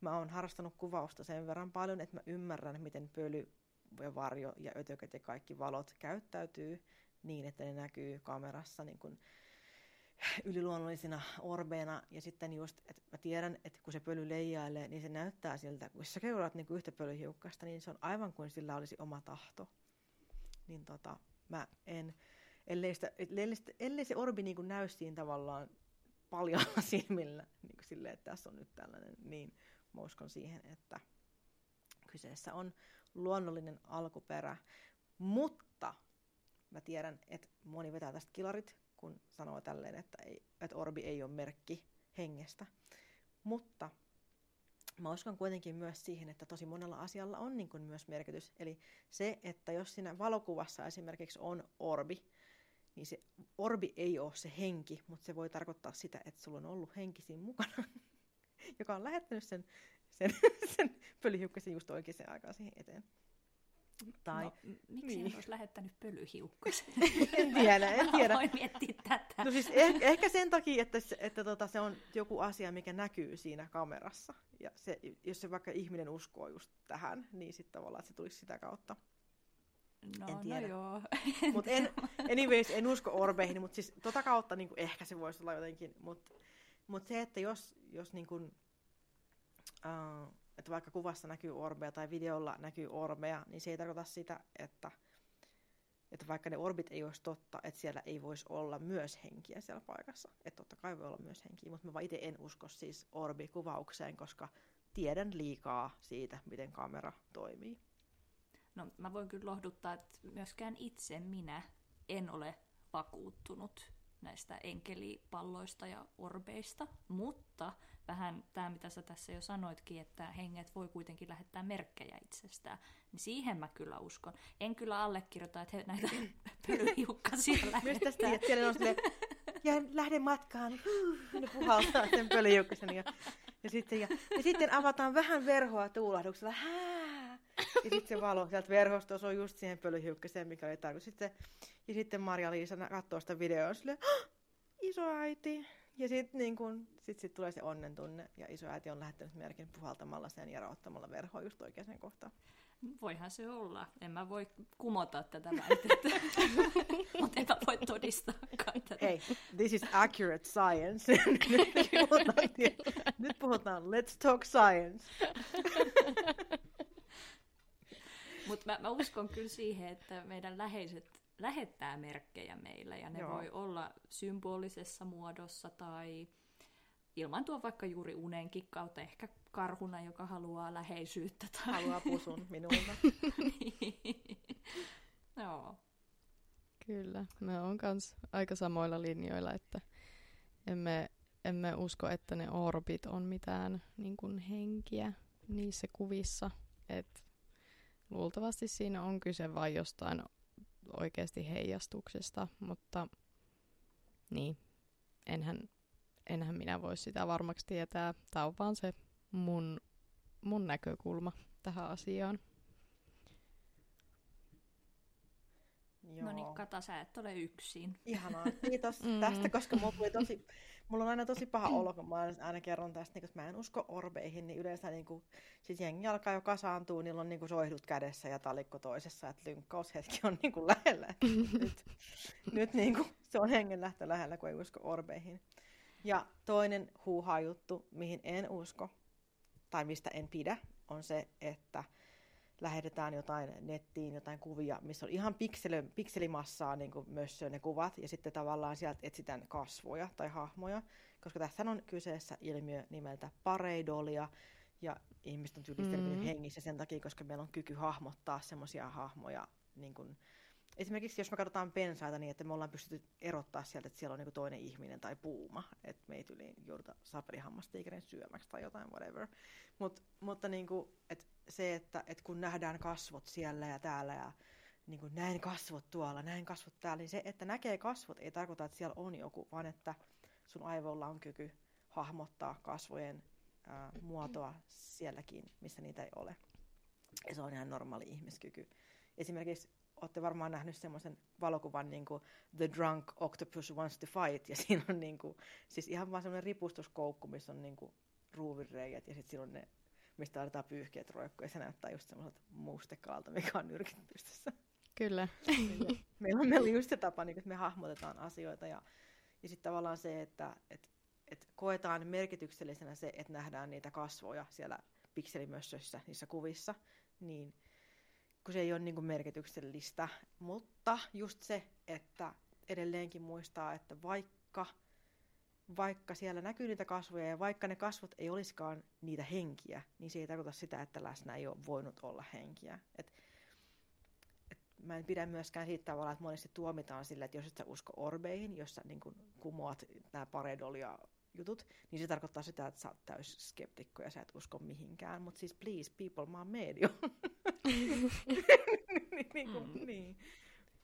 mä oon harrastanut kuvausta sen verran paljon, että mä ymmärrän, miten pöly ja varjo ja ötökät ja kaikki valot käyttäytyy niin, että ne näkyy kamerassa niin kuin yliluonnollisina orbeina. Ja sitten just, että mä tiedän, että kun se pöly leijailee, niin se näyttää siltä, kun sä keuraat niin yhtä pölyhiukkasta, niin se on aivan kuin sillä olisi oma tahto. Niin tota, mä en, ellei, sitä, ellei, sitä, ellei se orbi niin kuin näy siinä tavallaan paljon <laughs> silmillä, niin kuin silleen, että tässä on nyt tällainen, niin mä uskon siihen, että kyseessä on luonnollinen alkuperä. Mutta mä tiedän, että moni vetää tästä kilarit, kun sanoo tälleen, että, ei, että orbi ei ole merkki hengestä. Mutta mä uskon kuitenkin myös siihen, että tosi monella asialla on niin kuin myös merkitys. Eli se, että jos siinä valokuvassa esimerkiksi on orbi, niin se orbi ei ole se henki, mutta se voi tarkoittaa sitä, että sulla on ollut henki siinä mukana, <laughs> joka on lähettänyt sen, sen, <laughs> sen pölyhiukkasen just oikeaan aikaan siihen eteen. Tai, No, miksi niin. olisi lähettänyt pölyhiukkasen? <laughs> en tiedä, en tiedä. Voi miettiä tätä. No siis eh, ehkä sen takia, että, se, että tota, se on joku asia, mikä näkyy siinä kamerassa. Ja se, jos se vaikka ihminen uskoo just tähän, niin sitten tavallaan että se tulisi sitä kautta. no, en tiedä. No joo. Mutta <laughs> en, anyways, en usko orbeihin, mutta siis tota kautta niin ehkä se voisi olla jotenkin. Mutta mut se, että jos, jos niin kuin, uh, että vaikka kuvassa näkyy orbeja tai videolla näkyy orbeja, niin se ei tarkoita sitä, että, että vaikka ne orbit ei olisi totta, että siellä ei voisi olla myös henkiä siellä paikassa. Että totta kai voi olla myös henkiä, mutta mä vaan itse en usko siis orbikuvaukseen, koska tiedän liikaa siitä, miten kamera toimii. No mä voin kyllä lohduttaa, että myöskään itse minä en ole vakuuttunut näistä enkelipalloista ja orbeista, mutta vähän tämä, mitä sä tässä jo sanoitkin, että henget voi kuitenkin lähettää merkkejä itsestään, niin siihen mä kyllä uskon. En kyllä allekirjoita, että he näitä <laughs> pölyhiukkasia Myös tästä on ja lähden matkaan, ne puhaltaa sen pölyhiukkasen. Ja, ja, sitten, ja, ja sitten avataan vähän verhoa tuulahduksella, hää. Ja sitten se valo sieltä verhosta osuu just siihen pölyhiukkaseen, mikä oli tarkoitus. Sitten, ja sitten Marja-Liisa katsoo sitä videoa, silleen, "Hah, isoäiti. Ja sitten niin kun, sit, sit tulee se onnen tunne, ja isoäiti on lähettänyt merkin puhaltamalla sen ja raottamalla verhoa just oikeaan kohtaan. Voihan se olla. En mä voi kumota tätä väitettä, <laughs> mutta en mä voi todistaakaan tätä. This is accurate science. <laughs> nyt, puhutaan, nyt puhutaan let's talk science. <laughs> Mutta mä, mä uskon kyllä siihen, että meidän läheiset lähettää merkkejä meille ja ne Joo. Voi olla symbolisessa muodossa tai ilmaantua vaikka juuri unenkin kautta, ehkä karhuna, joka haluaa läheisyyttä. Tai... Haluaa pusun <laughs> minulta. Joo. Kyllä, me on kans aika samoilla linjoilla, että emme, emme usko, että ne orbit on mitään niin kuin henkiä niissä kuvissa. Et luultavasti siinä on kyse vain jostain oikeasti heijastuksesta, mutta niin, enhän, enhän minä voi sitä varmaksi tietää. Tämä on vaan se mun, mun näkökulma tähän asiaan. No niin, Kata, sä et ole yksin. Ihanaa, kiitos <laughs> mm. tästä, koska mulla, tuli tosi, mulla on aina tosi paha olo, kun mä aina kerron tästä, niin koska mä en usko orbeihin, niin yleensä niin kuin, sit jengi alkaa jo kasaantua, niillä on niin kuin soihdut kädessä ja talikko toisessa, että lynkkaushetki on niin kuin lähellä. <laughs> nyt nyt niin kuin, se on hengenlähtö lähellä, kun ei usko orbeihin. Ja toinen huuhaa juttu, mihin en usko, tai mistä en pidä, on se, että lähetetään jotain nettiin, jotain kuvia, missä on ihan pikseli, pikselimassaa niin kuin myös ne kuvat, ja sitten tavallaan sieltä etsitään kasvoja tai hahmoja, koska tässä on kyseessä ilmiö nimeltä pareidolia, ja ihmiset on tyylistellyt mm-hmm. hengissä sen takia, koska meillä on kyky hahmottaa semmoisia hahmoja, niin kuin, esimerkiksi jos me katsotaan pensaita niin, että me ollaan pystytty erottaa sieltä, että siellä on niin toinen ihminen tai puuma, että me ei tyyliin jouduta sapelihammastiikerin syömäksi tai jotain, whatever. Mut, mutta niin kuin, että se, että, että kun nähdään kasvot siellä ja täällä ja niin kuin näin kasvot tuolla, näin kasvot täällä, niin se, että näkee kasvot ei tarkoita, että siellä on joku, vaan että sun aivoilla on kyky hahmottaa kasvojen ää, muotoa sielläkin, missä niitä ei ole. Ja se on ihan normaali ihmiskyky. Esimerkiksi olette varmaan nähnyt semmoisen valokuvan niin kuin The Drunk Octopus Wants to Fight, ja <laughs> siinä on niin kuin, siis ihan vaan semmoinen ripustuskoukku, missä on niin kuin ruuvinreijät, ja sitten silloin ne mistä aletaan pyyhkeet roikkuu, ja se näyttää just semmoiselta mustekaalta, mikä on nyrkit pystyssä. Kyllä. meillä, on, meillä on just se tapa, niin että me hahmotetaan asioita, ja, ja sitten tavallaan se, että et, et koetaan merkityksellisenä se, että nähdään niitä kasvoja siellä pikselimössöissä, niissä kuvissa, niin kun se ei ole niin kuin merkityksellistä, mutta just se, että edelleenkin muistaa, että vaikka vaikka siellä näkyy niitä kasvoja ja vaikka ne kasvot ei olisikaan niitä henkiä, niin se ei tarkoita sitä, että läsnä ei ole voinut olla henkiä. Et, et mä en pidä myöskään siitä tavalla, että monesti tuomitaan sillä, että jos et sä usko orbeihin, jos sä niin kun kumoat nämä paredolia jutut, niin se tarkoittaa sitä, että sä oot täys skeptikko ja sä et usko mihinkään. Mutta siis please people, mä oon medio. niin, mm. niin.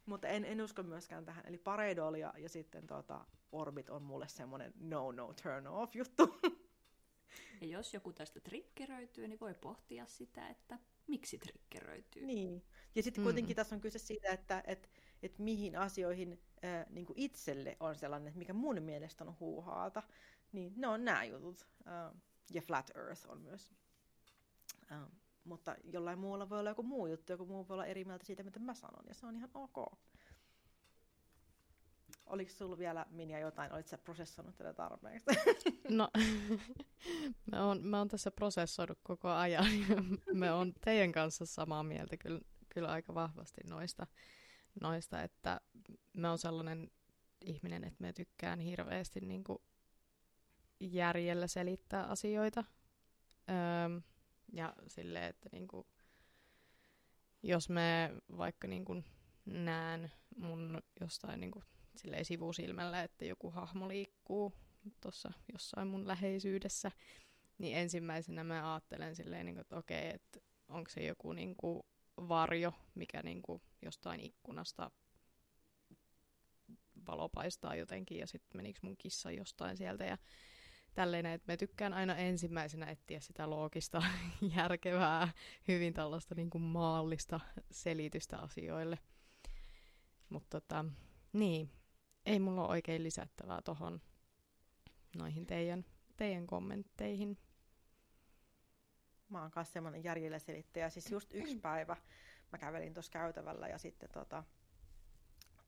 Mutta en, en usko myöskään tähän. Eli Pareidol ja, ja sitten tota, Orbit on mulle semmoinen no-no turn off juttu. Ja jos joku tästä triggeröityy, niin voi pohtia sitä, että miksi triggeröityy. Niin. Ja sitten kuitenkin mm. tässä on kyse siitä, että et, et mihin asioihin äh, niin itselle on sellainen, että mikä mun mielestä on huuhaata. Niin ne on nämä jutut. Äh, ja Flat Earth on myös. Äh, mutta jollain muulla voi olla joku muu juttu, joku muu voi olla eri mieltä siitä, mitä mä sanon, ja se on ihan ok. Oliko sulla vielä, Minja, jotain? Olitko sä prosessoinut tätä tarpeeksi? <laughs> No, <laughs> mä oon, mä oon tässä prosessoinut koko ajan. <laughs> me on teidän kanssa samaa mieltä kyllä, kyllä aika vahvasti noista, noista, että mä oon sellainen ihminen, että mä tykkään hirveästi niin kuin järjellä selittää asioita. Öö, ja silleen, että niinku, jos mä vaikka niinku näen mun jostain niinku silleen sivusilmällä, että joku hahmo liikkuu tuossa jossain mun läheisyydessä, niin ensimmäisenä mä ajattelen silleen, niinku, että okei, että onko se joku niinku varjo, mikä niinku jostain ikkunasta valo paistaa jotenkin ja sitten menikö mun kissa jostain sieltä ja tälleen, että mä tykkään aina ensimmäisenä etsiä sitä loogista, <laughs> järkevää, hyvin tällaista niin kuin maallista selitystä asioille. Mutta tota, niin, ei mulla ole oikein lisättävää tohon noihin teidän, teidän kommentteihin. Mä oon kanssa semmoinen järjellä selittäjä. Siis just yksi <clears throat> päivä mä kävelin tuossa käytävällä ja sitten tota,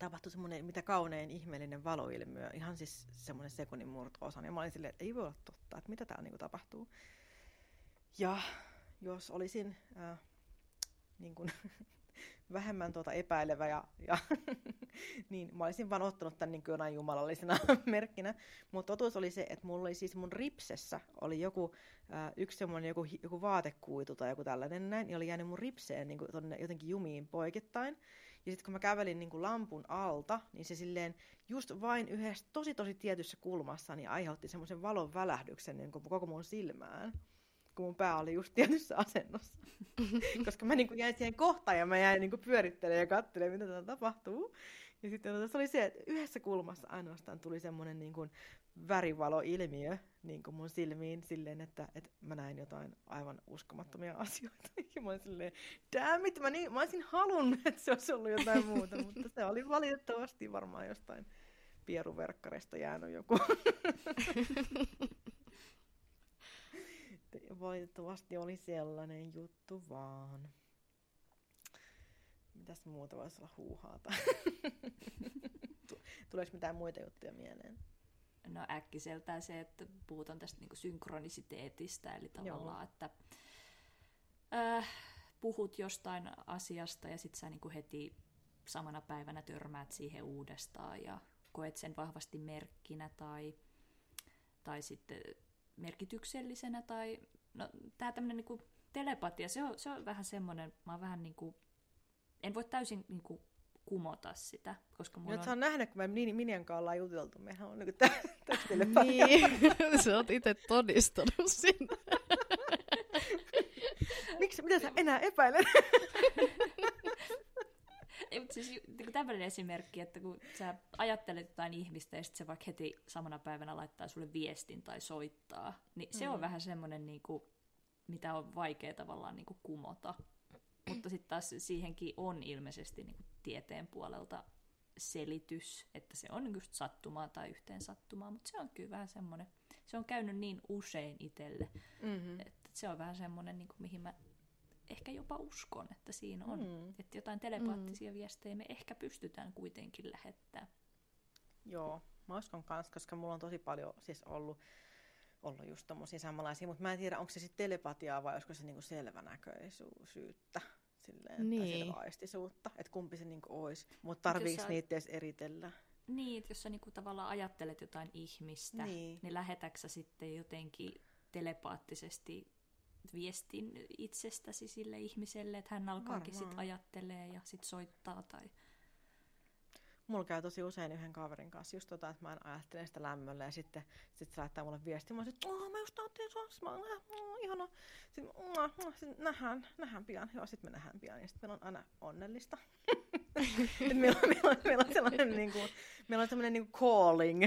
tapahtui semmoinen mitä kaunein ihmeellinen valoilmiö, ihan siis semmoinen sekunnin murto-osa. Ja mä olin silleen, että ei voi olla totta, että mitä täällä niinku tapahtuu. Ja jos olisin äh, niin kuin, <laughs> vähemmän tuota epäilevä ja, ja <laughs> niin mä olisin vaan ottanut tämän niin jonain jumalallisena <laughs> merkkinä. Mutta totuus oli se, että mulla oli siis mun ripsessä oli joku, äh, yksi semmoinen joku, joku vaatekuitu tai joku tällainen näin, niin oli jäänyt mun ripseen niin kuin tonne jotenkin jumiin poikittain. Ja sitten kun mä kävelin niin kuin lampun alta, niin se silleen just vain yhdessä tosi tosi tietyssä kulmassa niin aiheutti semmoisen valon välähdyksen niin kuin koko mun silmään kun mun pää oli just tietyssä asennossa. <laughs> Koska mä niin kuin jäin siihen kohtaan ja mä jäin niin kuin pyörittelemään ja katselemaan, mitä täällä tapahtuu. Ja sitten tässä oli se, että yhdessä kulmassa ainoastaan tuli semmoinen niin kuin värivaloilmiö niin kuin mun silmiin silleen, että, että mä näin jotain aivan uskomattomia <laughs> asioita. Ja mä olin silleen, damn it, mä, niin, mä olisin halunnut, että se olisi ollut jotain muuta, <laughs> mutta se oli valitettavasti varmaan jostain pieruverkkarista jäänyt joku. <laughs> valitettavasti oli sellainen juttu vaan. Mitäs muuta voisi olla huuhaata? <laughs> Tuleeko mitään muita juttuja mieleen? No äkkiseltään se, että puhutaan tästä niinku synkronisiteetistä, eli tavallaan, Joo. että äh, puhut jostain asiasta ja sitten sä niinku heti samana päivänä törmäät siihen uudestaan ja koet sen vahvasti merkkinä tai, tai sitten merkityksellisenä tai no, tämä tämmöinen niinku telepatia, se on, se on vähän semmoinen, mä oon vähän niinku, en voi täysin niinku kumota sitä. Koska mulla on... saa nähdä, kun me Minian kanssa ollaan juteltu. Mehän on <laughs> niin tästä <laughs> Niin, sä oot itse todistanut sinne. <laughs> Miksi, mitä sä enää epäilet? Ei, mutta siis niin tämmöinen esimerkki, että kun sä ajattelet jotain ihmistä ja sitten se vaikka heti samana päivänä laittaa sulle viestin tai soittaa, niin se mm. on vähän semmoinen, niin kuin, mitä on vaikea tavallaan niin kuin kumota. Mutta sitten taas siihenkin on ilmeisesti niin kuin tieteen puolelta selitys, että se on just sattumaa tai yhteen sattumaa, mutta se on kyllä vähän semmoinen, se on käynyt niin usein itselle, mm-hmm. että se on vähän semmoinen, niin kuin, mihin mä ehkä jopa uskon, että siinä on, mm. että jotain telepaattisia mm. viestejä me ehkä pystytään kuitenkin lähettämään. Joo, mä uskon kanssa, koska mulla on tosi paljon siis ollut, ollut just tommosia samanlaisia, mutta mä en tiedä, onko se sitten telepatiaa vai olisiko se niinku selvänäköisyyttä silleen, niin. tai aistisuutta, että kumpi se niinku olisi. Mutta tarviiko sä... niitä edes eritellä? Niin, että jos sä niinku tavallaan ajattelet jotain ihmistä, niin, niin lähetäksä sitten jotenkin telepaattisesti viestin itsestäsi sille ihmiselle, että hän alkaakin sitten ajattelee ja sitten soittaa tai mulla käy tosi usein yhden kaverin kanssa just tota, että mä en ajattele sitä lämmöllä ja sitten sit se laittaa mulle viestiä. Mä oon että oh, mä just ajattelin sua, mä oon oh, ihana. Sitten, oh, sit nähdään, nähdään pian. Joo, sitten me nähdään pian ja sitten meillä on aina onnellista. <laughs> meillä, on, meillä, on, meillä on sellainen niin kuin, meillä on sellainen niin kuin calling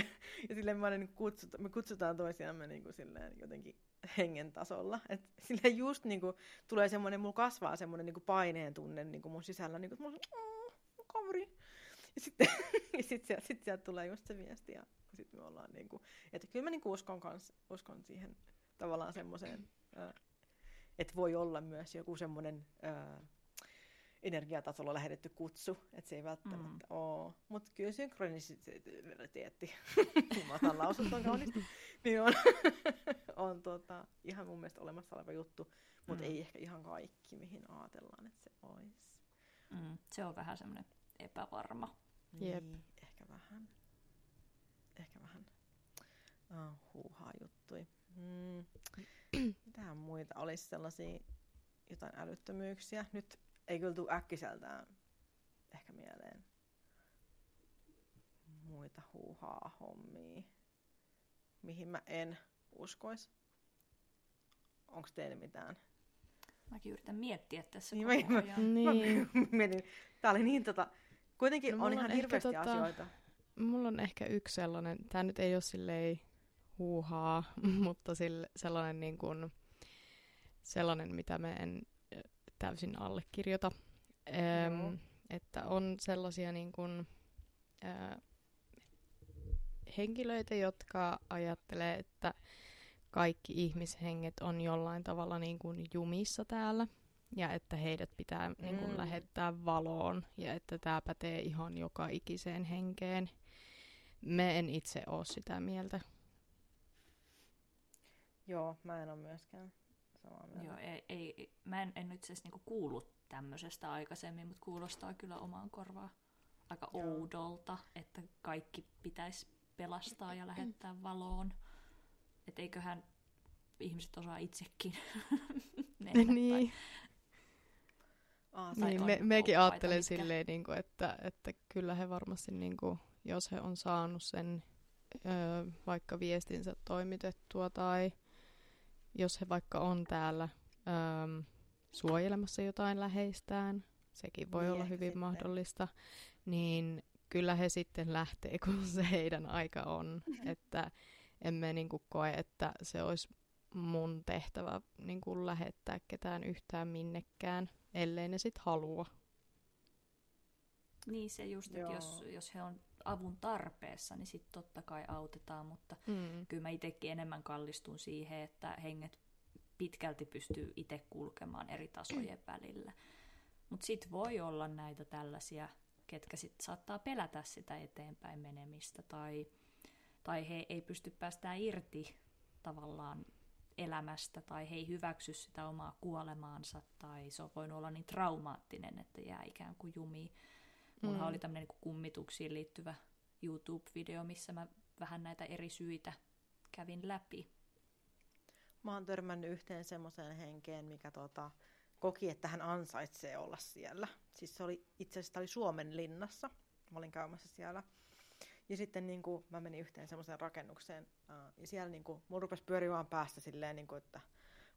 ja silleen me, niin kutsut, me kutsutaan toisiamme niin kuin silleen jotenkin hengen tasolla. Et silleen just niin kuin, tulee semmoinen, mulla kasvaa semmoinen niin kuin paineen tunne niin kuin mun sisällä, niin kuin, että mä oon, oh, kaveri, ja <laughs> sitten ja sit sieltä, sit sieltä tulee just se viesti ja sitten me ollaan niinku, että kyllä mä niinku uskon, kans, uskon siihen tavallaan semmoiseen, että voi olla myös joku semmoinen energiatasolla lähetetty kutsu, että se ei välttämättä mm. ole. Mutta kyllä synkronisiteetti, <laughs> mä lausut on kaunisti, niin on, <laughs> on tota, ihan mun mielestä olemassa oleva juttu, mutta mm. ei ehkä ihan kaikki, mihin ajatellaan, että se olisi. Mm. Se on vähän semmoinen epävarma Jep. Niin, ehkä vähän. Ehkä vähän oh, huuhaa juttui. Mm. <clears throat> Mitähän muita olisi sellaisia jotain älyttömyyksiä? Nyt ei kyllä tule äkkiseltään ehkä mieleen muita huuhaa hommia, mihin mä en uskois. Onko teillä mitään? Mäkin yritän miettiä tässä niin, koko mä, ajan. <laughs> Mä, niin. mä, mietin, tää oli niin tota, Kuitenkin no, on ihan on hirveästi tota, asioita. Mulla on ehkä yksi sellainen, tämä nyt ei ole silleen huuhaa, <laughs> mutta sille, sellainen, niin kuin, sellainen, mitä mä en täysin allekirjoita. No. Ähm, että on sellaisia niin kuin, äh, henkilöitä, jotka ajattelee, että kaikki ihmishenget on jollain tavalla niin kuin jumissa täällä ja että heidät pitää mm. niin kuin, lähettää valoon ja että tämä pätee ihan joka ikiseen henkeen. Me en itse ole sitä mieltä. Joo, mä en ole myöskään samaa mieltä. Joo, ei, ei, mä en, en itse asiassa niinku kuullut tämmöisestä aikaisemmin, mutta kuulostaa kyllä omaan korvaan aika Joo. oudolta, että kaikki pitäisi pelastaa ja lähettää valoon. Että eiköhän ihmiset osaa itsekin <laughs> mennä niin. Aa, niin, me, mekin ajattelen silleen, niin kuin, että, että kyllä he varmasti, niin kuin, jos he on saanut sen ö, vaikka viestinsä toimitettua tai jos he vaikka on täällä ö, suojelemassa jotain läheistään, sekin voi niin olla hyvin sitten. mahdollista, niin kyllä he sitten lähtee, kun se heidän aika on. <laughs> että emme niin kuin koe, että se olisi mun tehtävä niin kuin lähettää ketään yhtään minnekään, ellei ne sitten halua. Niin se just, että jos, jos he on avun tarpeessa, niin sitten totta kai autetaan, mutta mm. kyllä mä itsekin enemmän kallistun siihen, että henget pitkälti pystyy itse kulkemaan eri tasojen <clears throat> välillä. Mutta sitten voi olla näitä tällaisia, ketkä sitten saattaa pelätä sitä eteenpäin menemistä tai, tai he ei pysty päästään irti tavallaan elämästä tai he ei hyväksy sitä omaa kuolemaansa tai se on voinut olla niin traumaattinen, että jää ikään kuin jumiin. Mulla mm. oli tämmöinen niin kummituksiin liittyvä YouTube-video, missä mä vähän näitä eri syitä kävin läpi. Mä oon törmännyt yhteen semmoiseen henkeen, mikä tota, koki, että hän ansaitsee olla siellä. Siis se oli, itse asiassa oli Suomen linnassa. Mä olin käymässä siellä. Ja sitten niin kuin, mä menin yhteen semmoiseen rakennukseen. Uh, ja siellä niin kuin, mulla rupesi pyörimään päästä silleen, niin kuin, että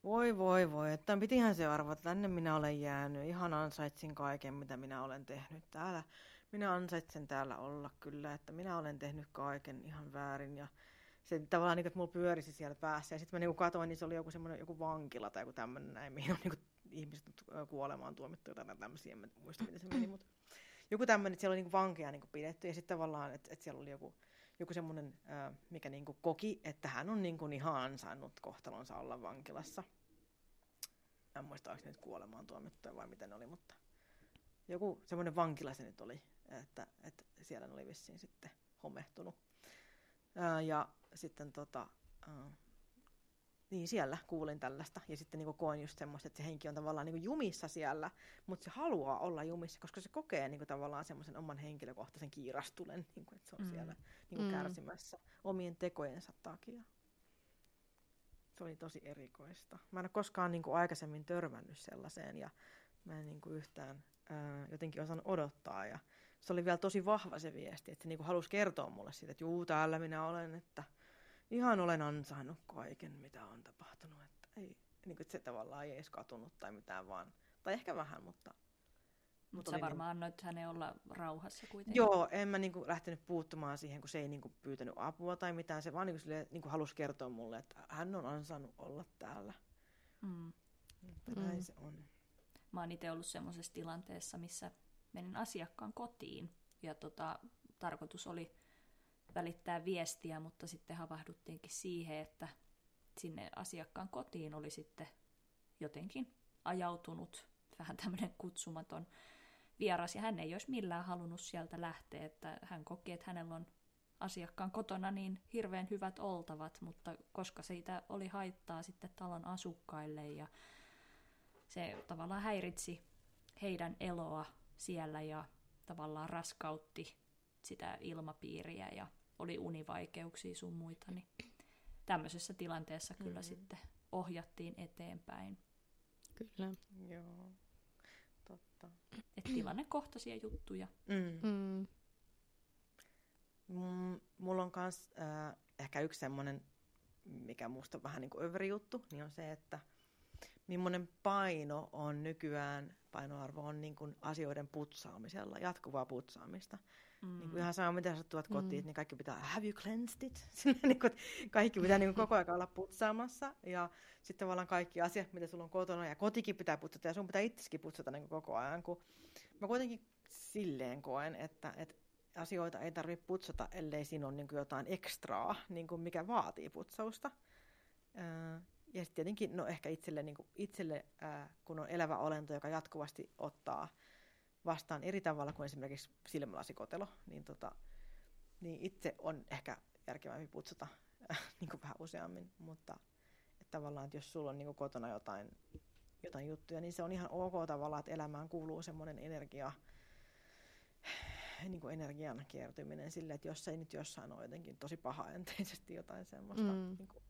voi voi voi, että pitihän se arvata, tänne minä olen jäänyt. Ihan ansaitsin kaiken, mitä minä olen tehnyt täällä. Minä ansaitsen täällä olla kyllä, että minä olen tehnyt kaiken ihan väärin. Ja se tavallaan, niin kuin, että mulla pyörisi siellä päässä. Ja sitten mä niin katsoin, niin se oli joku semmoinen joku vankila tai joku tämmöinen näin, mihin on niin kuin, ihmiset kuolemaan tuomittu tai tämmöisiä, en muista miten se meni, mutta joku tämmöinen, että siellä oli niin vankeja niin pidetty ja sitten tavallaan, että, että siellä oli joku, joku semmoinen, mikä niin koki, että hän on niin ihan ansainnut kohtalonsa olla vankilassa. En muista, onko nyt kuolemaan tuomittu vai miten oli, mutta joku semmoinen vankila se nyt oli, että, että siellä oli vissiin sitten homehtunut. Ja sitten tota, niin siellä kuulin tällaista ja sitten niin koin just semmoista, että se henki on tavallaan niin jumissa siellä, mutta se haluaa olla jumissa, koska se kokee niin tavallaan semmoisen oman henkilökohtaisen kiirastulen, niin kuin, että se on mm. siellä niin mm. kärsimässä omien tekojensa takia. Se oli tosi erikoista. Mä en ole koskaan niin kuin aikaisemmin törmännyt sellaiseen ja mä en niin kuin yhtään ää, jotenkin osannut odottaa ja se oli vielä tosi vahva se viesti, että se niin kuin halusi kertoa mulle siitä, että juu, täällä minä olen, että – ihan olen ansainnut kaiken, mitä on tapahtunut. Että ei, niin kuin, että se tavallaan ei edes katunut tai mitään vaan. Tai ehkä vähän, mutta... Mutta sä niin- varmaan niin... annoit hänen olla rauhassa kuitenkin. Joo, en mä niin kuin, lähtenyt puuttumaan siihen, kun se ei niin kuin, pyytänyt apua tai mitään. Se vaan niin kuin, silleen, niin kuin, halusi kertoa mulle, että hän on ansainnut olla täällä. Mm. Että mm. näin se on. Mä oon itse ollut semmoisessa tilanteessa, missä menin asiakkaan kotiin. Ja tota, tarkoitus oli välittää viestiä, mutta sitten havahduttiinkin siihen, että sinne asiakkaan kotiin oli sitten jotenkin ajautunut vähän tämmöinen kutsumaton vieras, ja hän ei olisi millään halunnut sieltä lähteä, että hän koki, että hänellä on asiakkaan kotona niin hirveän hyvät oltavat, mutta koska siitä oli haittaa sitten talon asukkaille ja se tavallaan häiritsi heidän eloa siellä ja tavallaan raskautti sitä ilmapiiriä ja oli univaikeuksia sun muita, niin tämmöisessä tilanteessa kyllä mm. sitten ohjattiin eteenpäin. Kyllä. Joo, totta. Et tilannekohtaisia juttuja. Mm. Mm. M- mulla on myös äh, ehkä yksi semmoinen, mikä musta on vähän niin kuin överi juttu, niin on se, että millainen paino on nykyään, painoarvo on niin kuin asioiden putsaamisella, jatkuvaa putsaamista. Mm. Niin kuin ihan sama, miten sä tuot kotiin, mm. niin kaikki pitää, have you cleansed it? <laughs> niin kuin, kaikki pitää niin kuin koko ajan olla putsaamassa. Ja sitten tavallaan kaikki asiat, mitä sulla on kotona, ja kotikin pitää putsata, ja sun pitää itseskin putsata niin kuin koko ajan. Kun mä kuitenkin silleen koen, että, että asioita ei tarvitse putsata, ellei siinä ole niin kuin jotain ekstraa, niin kuin mikä vaatii putsausta. Ja sitten tietenkin, no ehkä itselle, niin kuin itselle kun on elävä olento, joka jatkuvasti ottaa vastaan eri tavalla kuin esimerkiksi silmälasikotelo, niin, tota, niin itse on ehkä järkevämpi putsata <laughs> niin kuin vähän useammin, mutta että tavallaan, että jos sulla on niin kuin kotona jotain, jotain juttuja, niin se on ihan ok tavallaan, että elämään kuuluu semmoinen energia, niin kuin energian kiertyminen sille, että jos ei nyt jossain ole jotenkin tosi pahaenteisesti jotain semmoista mm. niin kuin,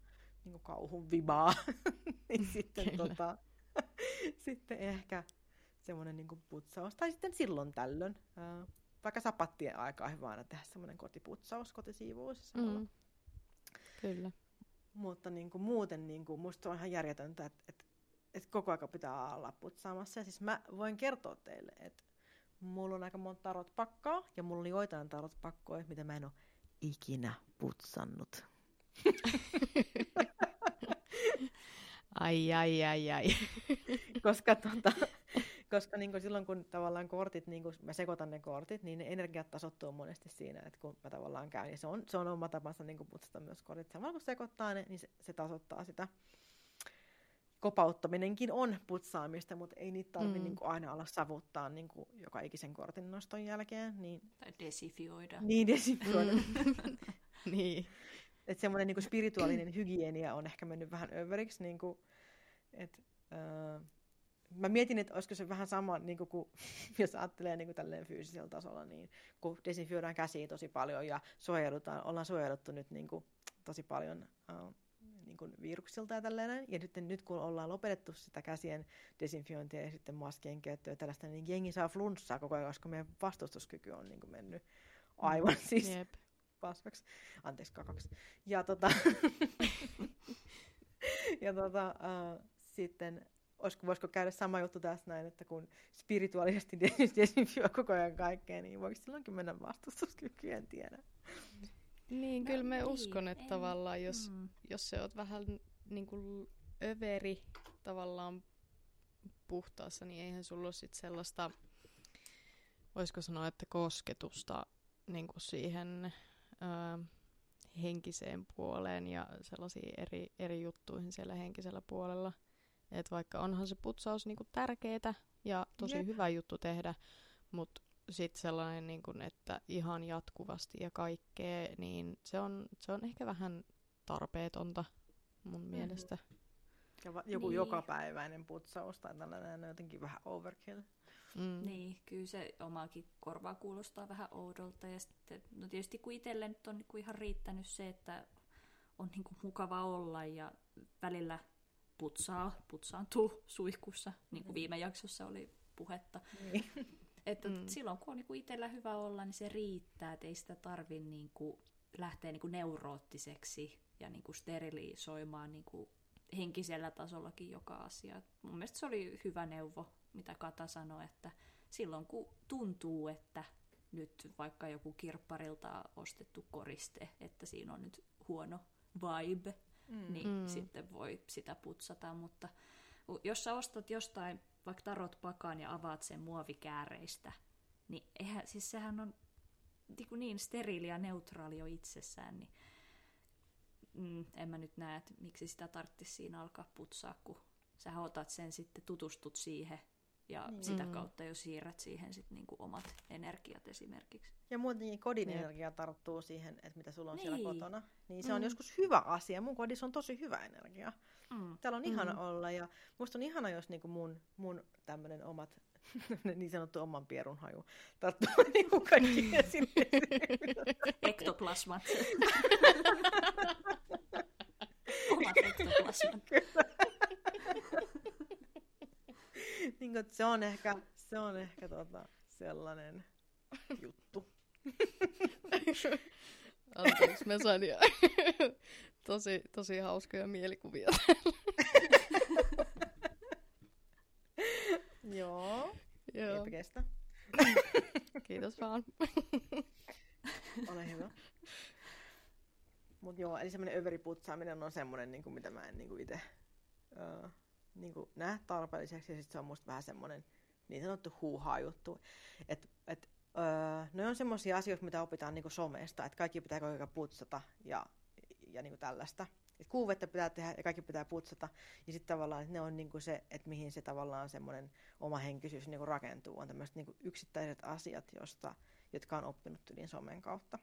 niin kuin kauhun vibaa, <laughs> niin sitten, tota, <laughs> sitten ehkä semmoinen niin kuin putsaus. Tai sitten silloin tällöin, vaikka sapattien aikaa hyvä aina tehdä semmoinen kotiputsaus, kotisiivuus. Mm. Kyllä. Mutta niin kuin muuten niin kuin, musta on ihan järjetöntä, että, että, että koko aika pitää olla putsaamassa. Ja siis mä voin kertoa teille, että mulla on aika monta tarot-pakkaa, ja mulla oli joitain tarot-pakkoja, mitä mä en ole ikinä putsannut. Ai, ai, ai, ai. koska tota, koska niin kuin silloin kun tavallaan kortit, niin kuin mä sekoitan ne kortit, niin ne energiat tasoittuu monesti siinä, että kun mä tavallaan käyn, ja se on, se on oma tapansa niin kuin putsata myös kortit. Samalla kun sekoittaa ne, niin se, se tasoittaa sitä. Kopauttaminenkin on putsaamista, mutta ei niitä tarvitse mm. niin kuin aina olla savuttaa niin kuin joka ikisen kortin noston jälkeen. Niin... Tai desifioida. Niin, desifioida. Mm. <laughs> niin. Että semmoinen niin spirituaalinen <clears throat> hygienia on ehkä mennyt vähän överiksi, niin kuin, että, äh, mä mietin, että olisiko se vähän sama, niin kuin, kun, <laughs> jos ajattelee niin kuin tälleen fyysisellä tasolla, niin kun desinfioidaan käsiä tosi paljon ja suojelutaan, ollaan suojeluttu nyt niin kuin, tosi paljon uh, niin kuin viruksilta ja tällainen. Ja nyt, nyt kun ollaan lopetettu sitä käsien desinfiointia ja sitten maskien käyttöä tällaista, niin jengi saa flunssaa koko ajan, koska meidän vastustuskyky on niin kuin mennyt aivan mm, siis yep. Paskaksi. Anteeksi, kakaksi. Ja tota, <laughs> ja tota, uh, sitten olisiko, voisiko käydä sama juttu tässä näin, että kun spirituaalisesti <laughs> desinfioi koko ajan kaikkea, niin voiko silloinkin mennä vastustuskykyyn, en tiedä. Niin, no, kyllä mä niin, uskon, että en, tavallaan jos, mm. jos se on vähän niin kuin överi tavallaan puhtaassa, niin eihän sulla ole sit sellaista, voisiko sanoa, että kosketusta niin kuin siihen ö, henkiseen puoleen ja sellaisiin eri, eri juttuihin siellä henkisellä puolella. Et vaikka onhan se putsaus niinku tärkeetä ja tosi Jep. hyvä juttu tehdä, mutta sitten sellainen, niinku, että ihan jatkuvasti ja kaikkea, niin se on, se on ehkä vähän tarpeetonta mun mm-hmm. mielestä. Ja va- joku niin. jokapäiväinen putsaus tai tällainen on jotenkin vähän overkill. Mm. Niin, kyllä se omaakin korvaa kuulostaa vähän oudolta. Ja sitten, no tietysti kun itselle nyt on niin ihan riittänyt se, että on niin kuin mukava olla ja välillä putsaa, putsaantuu suihkussa, niin kuin mm. viime jaksossa oli puhetta. Niin. <laughs> Että mm. silloin kun on niin itsellä hyvä olla, niin se riittää, että ei sitä tarvitse niin kuin lähteä niin kuin neuroottiseksi ja niin kuin sterilisoimaan niin kuin henkisellä tasollakin joka asia. Mun mielestä se oli hyvä neuvo, mitä Kata sanoi, että silloin kun tuntuu, että nyt vaikka joku kirpparilta ostettu koriste, että siinä on nyt huono vibe, mm. niin mm. sitten voi sitä putsata, mutta jos sä ostat jostain vaikka tarot pakaan ja avaat sen muovikääreistä, niin eihän, siis sehän on niin, niin steriili ja neutraali jo itsessään, niin mm, en mä nyt näe, että miksi sitä tarvitsisi siinä alkaa putsaa, kun sä otat sen sitten, tutustut siihen ja niin. sitä mm. kautta jo siirrät siihen sit niinku omat energiat esimerkiksi. Ja muutenkin kodin ja. energia tarttuu siihen, että mitä sulla on niin. siellä kotona. Niin se mm. on joskus hyvä asia. Mun kodissa on tosi hyvä energia. Mm. Täällä on ihana mm. olla ja musta on ihana, jos niinku mun, mun tämmönen omat <laughs> niin sanottu oman pierun haju tarttuu <laughs> niinku kaikki <laughs> sinne. Ektoplasmat. omat ektoplasmat. Niin kuin, se on ehkä, se on ehkä tota, sellainen juttu. <laughs> Anteeksi, me sain jo <laughs> tosi, tosi hauskoja mielikuvia <laughs> Joo, Joo. eipä kestä. Kiitos vaan. Ole hyvä. Mut joo, eli semmoinen överiputsaaminen on semmoinen, niin kuin, mitä mä en niin kuin itse uh, niin kuin, näe tarpeelliseksi, ja sitten se on musta vähän semmoinen niin sanottu huuhaa juttu. Että et, öö, ne on semmoisia asioita, mitä opitaan niin kuin somesta, että kaikki pitää koko ajan putsata ja, ja niin kuin tällaista. Et kuuvetta pitää tehdä ja kaikki pitää putsata. Ja sitten tavallaan että ne on niin kuin se, että mihin se tavallaan semmoinen oma henkisyys niin kuin rakentuu. On tämmöiset niin kuin yksittäiset asiat, josta, jotka on oppinut yli somen kautta.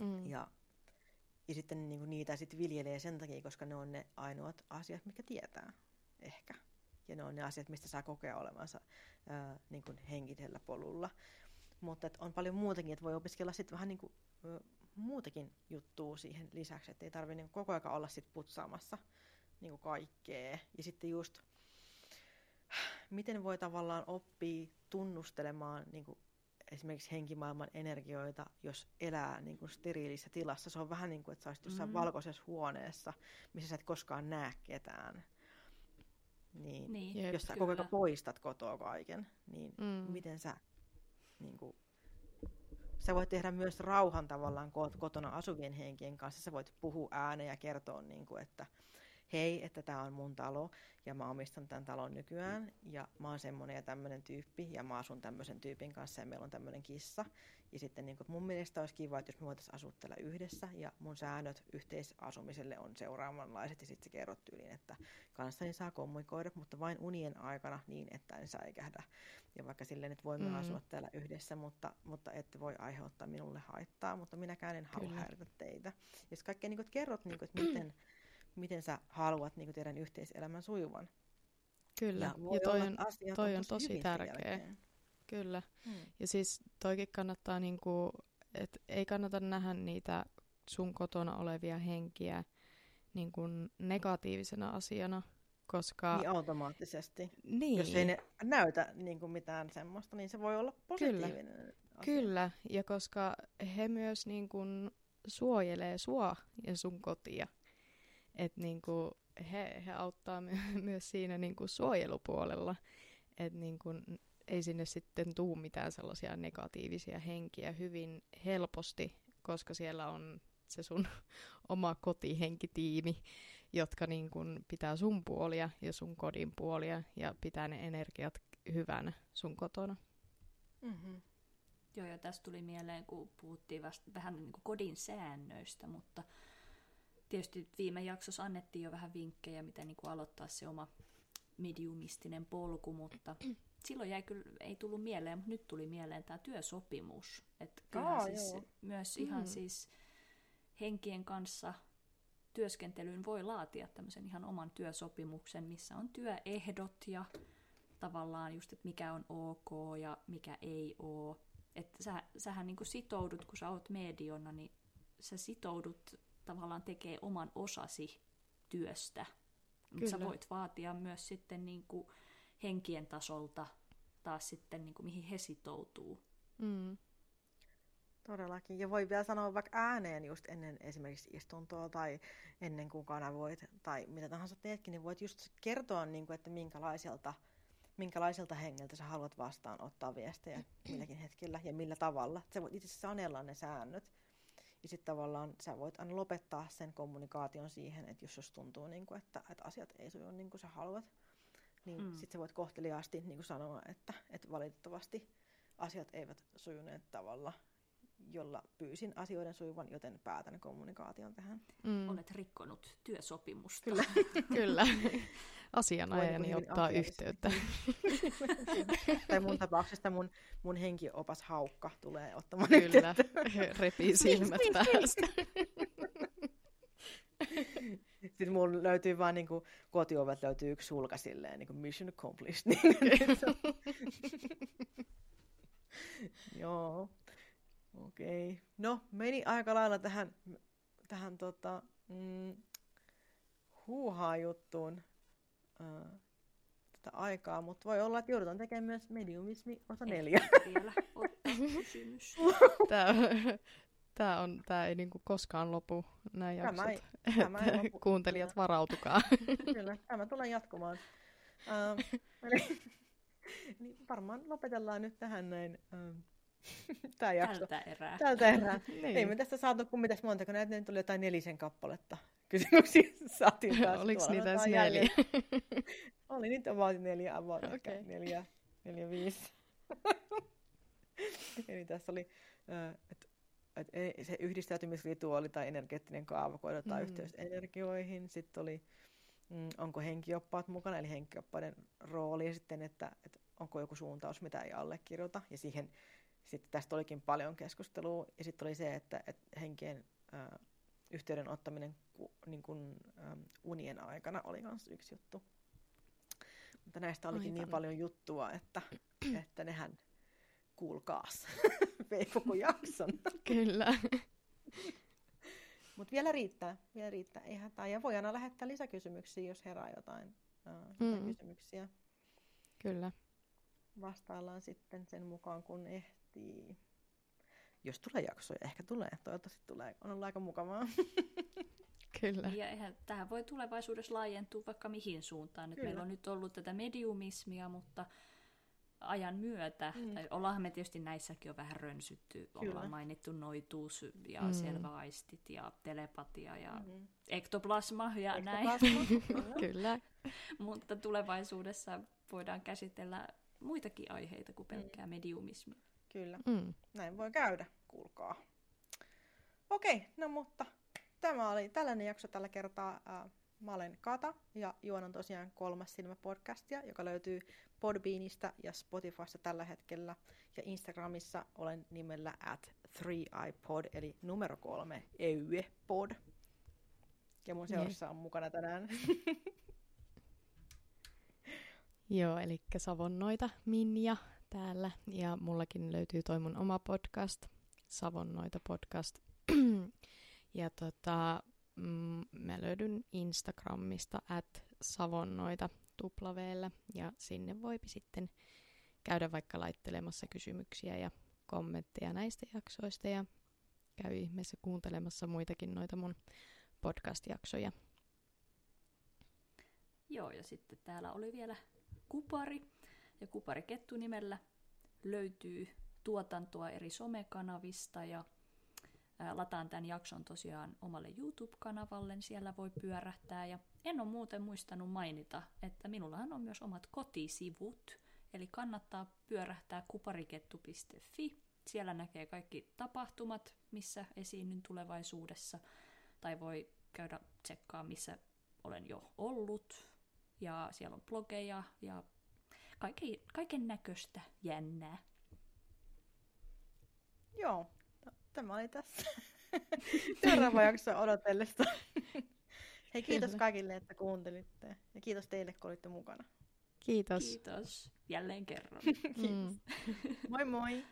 Mm. Ja, ja sitten niin kuin niitä sit viljelee sen takia, koska ne on ne ainoat asiat, mitkä tietää ehkä. Ja ne on ne asiat, mistä saa kokea olevansa ää, niin kuin henkisellä polulla. Mutta on paljon muutakin, että voi opiskella sitten vähän niin kuin, ä, muutakin juttua siihen lisäksi, että ei tarvitse niin koko ajan olla sit putsaamassa niin kuin kaikkea. Ja sitten just, miten voi tavallaan oppia tunnustelemaan niin kuin esimerkiksi henkimaailman energioita, jos elää niin kuin steriilissä tilassa. Se on vähän niin kuin, että sä olisit jossain mm-hmm. valkoisessa huoneessa, missä sä et koskaan näe ketään. Niin, niin jos sä koko ajan poistat kotoa kaiken, niin mm. miten sä niin kuin, sä voit tehdä myös rauhan tavallaan kotona asuvien henkien kanssa. Sä voit puhua ääneen ja kertoa, niin kuin, että hei, että tämä on mun talo ja mä omistan tämän talon nykyään ja mä oon semmoinen ja tämmöinen tyyppi ja mä asun tämmöisen tyypin kanssa ja meillä on tämmöinen kissa. Ja sitten niin mun mielestä olisi kiva, että jos me voitaisiin asua täällä yhdessä ja mun säännöt yhteisasumiselle on seuraavanlaiset ja sitten se kerrot tyyliin, että kanssani saa kommunikoida, mutta vain unien aikana niin, että en säikähdä. Ja vaikka silleen, että voimme mm. asua täällä yhdessä, mutta, mutta ette voi aiheuttaa minulle haittaa, mutta minäkään en halua häiritä teitä. Ja kaikkea niin kuin, kerrot, niin kuin, että miten miten sä haluat niin kuin teidän yhteiselämän sujuvan. Kyllä, ja, ja toi on, toi on tosi tärkeä. Kyllä, hmm. ja siis toikin kannattaa, niin kuin, että ei kannata nähdä niitä sun kotona olevia henkiä niin kuin negatiivisena asiana, koska... Niin automaattisesti. Niin. Jos ei ne näytä niin kuin mitään semmoista, niin se voi olla positiivinen Kyllä. asia. Kyllä, ja koska he myös niin kuin suojelee sua ja sun kotia. Että niinku he, he auttaa my- <laughs> myös siinä niinku suojelupuolella, että niinku ei sinne sitten tuu mitään sellaisia negatiivisia henkiä hyvin helposti, koska siellä on se sun <laughs> oma kotihenkitiimi, jotka niin kun pitää sun puolia ja sun kodin puolia ja pitää ne energiat hyvänä sun kotona. Mm-hmm. Joo, ja tästä tuli mieleen, kun puhuttiin vasta vähän niin kuin kodin säännöistä, mutta tietysti viime jaksossa annettiin jo vähän vinkkejä, miten niin kuin aloittaa se oma mediumistinen polku, mutta <clears throat> silloin jäi kyllä, ei tullut mieleen, mutta nyt tuli mieleen tämä työsopimus. Että Aa, siis joo. myös ihan mm. siis henkien kanssa työskentelyyn voi laatia tämmöisen ihan oman työsopimuksen, missä on työehdot ja tavallaan just, että mikä on ok ja mikä ei ole. Että sä, sähän niin kuin sitoudut, kun sä oot mediona, niin sä sitoudut tavallaan tekee oman osasi työstä. Mutta sä voit vaatia myös sitten niin kuin henkien tasolta taas sitten, niin kuin mihin he sitoutuu. Mm. Todellakin. Ja voi vielä sanoa vaikka ääneen just ennen esimerkiksi istuntoa tai ennen kuin kanavoit tai mitä tahansa teetkin, niin voit just kertoa, niin kuin, että minkälaiselta, minkälaiselta hengeltä sä haluat vastaanottaa viestejä <clears throat> milläkin hetkellä ja millä tavalla. Sä voit itse sanella ne säännöt. Ja sitten tavallaan sä voit aina lopettaa sen kommunikaation siihen, että jos jos tuntuu, niin kuin, että, että asiat ei suju niin kuin sä haluat, niin mm. sitten sä voit kohteliaasti niin kuin sanoa, että, että valitettavasti asiat eivät sujuneet tavalla, jolla pyysin asioiden sujuvan, joten päätän kommunikaation tähän. Mm. Olet rikkonut työsopimusta. Kyllä. <laughs> Kyllä. Asianajani ottaa yhteyttä. <laughs> tai mun tapauksesta mun, mun henkiopas haukka tulee ottamaan Kyllä. yhteyttä. repii silmät päästä. <laughs> Sitten mun löytyy vaan niin kuin, kotiovet löytyy yksi sulka silleen, niin kuin mission accomplished. Joo. Okei. Okay. No, meni aika lailla tähän, tähän tota, mm, huuhaa juttuun äh, tätä aikaa, mutta voi olla, että joudutaan tekemään myös mediumismi osa neljä. <laughs> vielä <laughs> kysymys. Tämä, tämä, on, tämä ei niinku koskaan lopu, nämä jaksot. Tämä ei, <laughs> tämä ei lopu. Kuuntelijat, Kyllä. varautukaa. Kyllä, tämä tulee jatkumaan. Uh, eli, niin varmaan lopetellaan nyt tähän näin. Uh, <laughs> tämä jakso. Tältä erää. Tältä erää. <laughs> niin. Ei me tästä saatu kuin mitäs monta, kun näitä nyt tuli jotain nelisen kappaletta <laughs> kysymyksiä saatiin taas Oliko niitä edes neljä? Oli niitä vaan neljä, about okay. neljä, neljä, viisi. Eli tässä oli, että et se yhdistäytymisrituaali tai energeettinen kaava, kun otetaan mm. yhteys energioihin. Sitten oli, mm, onko henkioppaat mukana, eli henkioppaiden rooli, ja sitten, että, että onko joku suuntaus, mitä ei allekirjoita. Ja siihen sitten tästä olikin paljon keskustelua. Ja sitten oli se, että, että henkien äh, yhteyden ottaminen ku, niin kuin, ähm, unien aikana oli myös yksi juttu. Mutta näistä olikin Aivan. niin paljon juttua, että, <clears throat> että nehän kuulkaas <laughs> vei koko jakson. Kyllä. Mutta vielä riittää, vielä riittää. Ei hätää. Ja voi aina lähettää lisäkysymyksiä, jos herää jotain, äh, mm. kysymyksiä. Kyllä. Vastaillaan sitten sen mukaan, kun ehtii jos tulee jaksoja, ehkä tulee, toivottavasti tulee. On ollut aika mukavaa. <laughs> Kyllä. Ja eihän, tähän voi tulevaisuudessa laajentua vaikka mihin suuntaan. Nyt meillä on nyt ollut tätä mediumismia, mutta ajan myötä, Mm. tai ollaanhan me tietysti näissäkin jo vähän rönsytty, Kyllä. ollaan mainittu noituus ja Mm. selväaistit ja telepatia ja Mhm. ektoplasma ja näin, Ektoplasma, kyllä. <laughs> <laughs> Kyllä. mutta tulevaisuudessa voidaan käsitellä muitakin aiheita kuin pelkkää mediumismi. Kyllä, Mm. näin voi käydä, kuulkaa. Okei, no mutta tämä oli tällainen jakso tällä kertaa. Mä olen Kata ja juonan tosiaan kolmas silmä podcastia, joka löytyy Podbeanista ja Spotifysta tällä hetkellä. Ja Instagramissa olen nimellä at 3iPod, eli numero kolme EYE-pod. Ja mun seurassa on mukana tänään <laughs> Joo, eli Savonnoita Minja täällä. Ja mullakin löytyy toi mun oma podcast, Savonnoita podcast. <clears throat> ja tota, mm, mä löydyn Instagramista at Savonnoita tuplaveellä. Ja sinne voipi sitten käydä vaikka laittelemassa kysymyksiä ja kommentteja näistä jaksoista. Ja käy ihmeessä kuuntelemassa muitakin noita mun podcast-jaksoja. Joo, ja sitten täällä oli vielä Kupari, ja Kupari Kettu nimellä löytyy tuotantoa eri somekanavista, ja lataan tämän jakson tosiaan omalle YouTube-kanavalle, siellä voi pyörähtää, ja en ole muuten muistanut mainita, että minullahan on myös omat kotisivut, eli kannattaa pyörähtää kuparikettu.fi, siellä näkee kaikki tapahtumat, missä esiinnyn tulevaisuudessa, tai voi käydä tsekkaa, missä olen jo ollut, ja siellä on blogeja ja kaiken, kaiken näköistä jännää. Joo, t- tämä oli tässä. <laughs> Seuraava jakso odotellesta. <laughs> Hei, kiitos Kyllä. kaikille, että kuuntelitte. Ja kiitos teille, kun olitte mukana. Kiitos. Kiitos jälleen kerran. <laughs> Mm. Moi moi!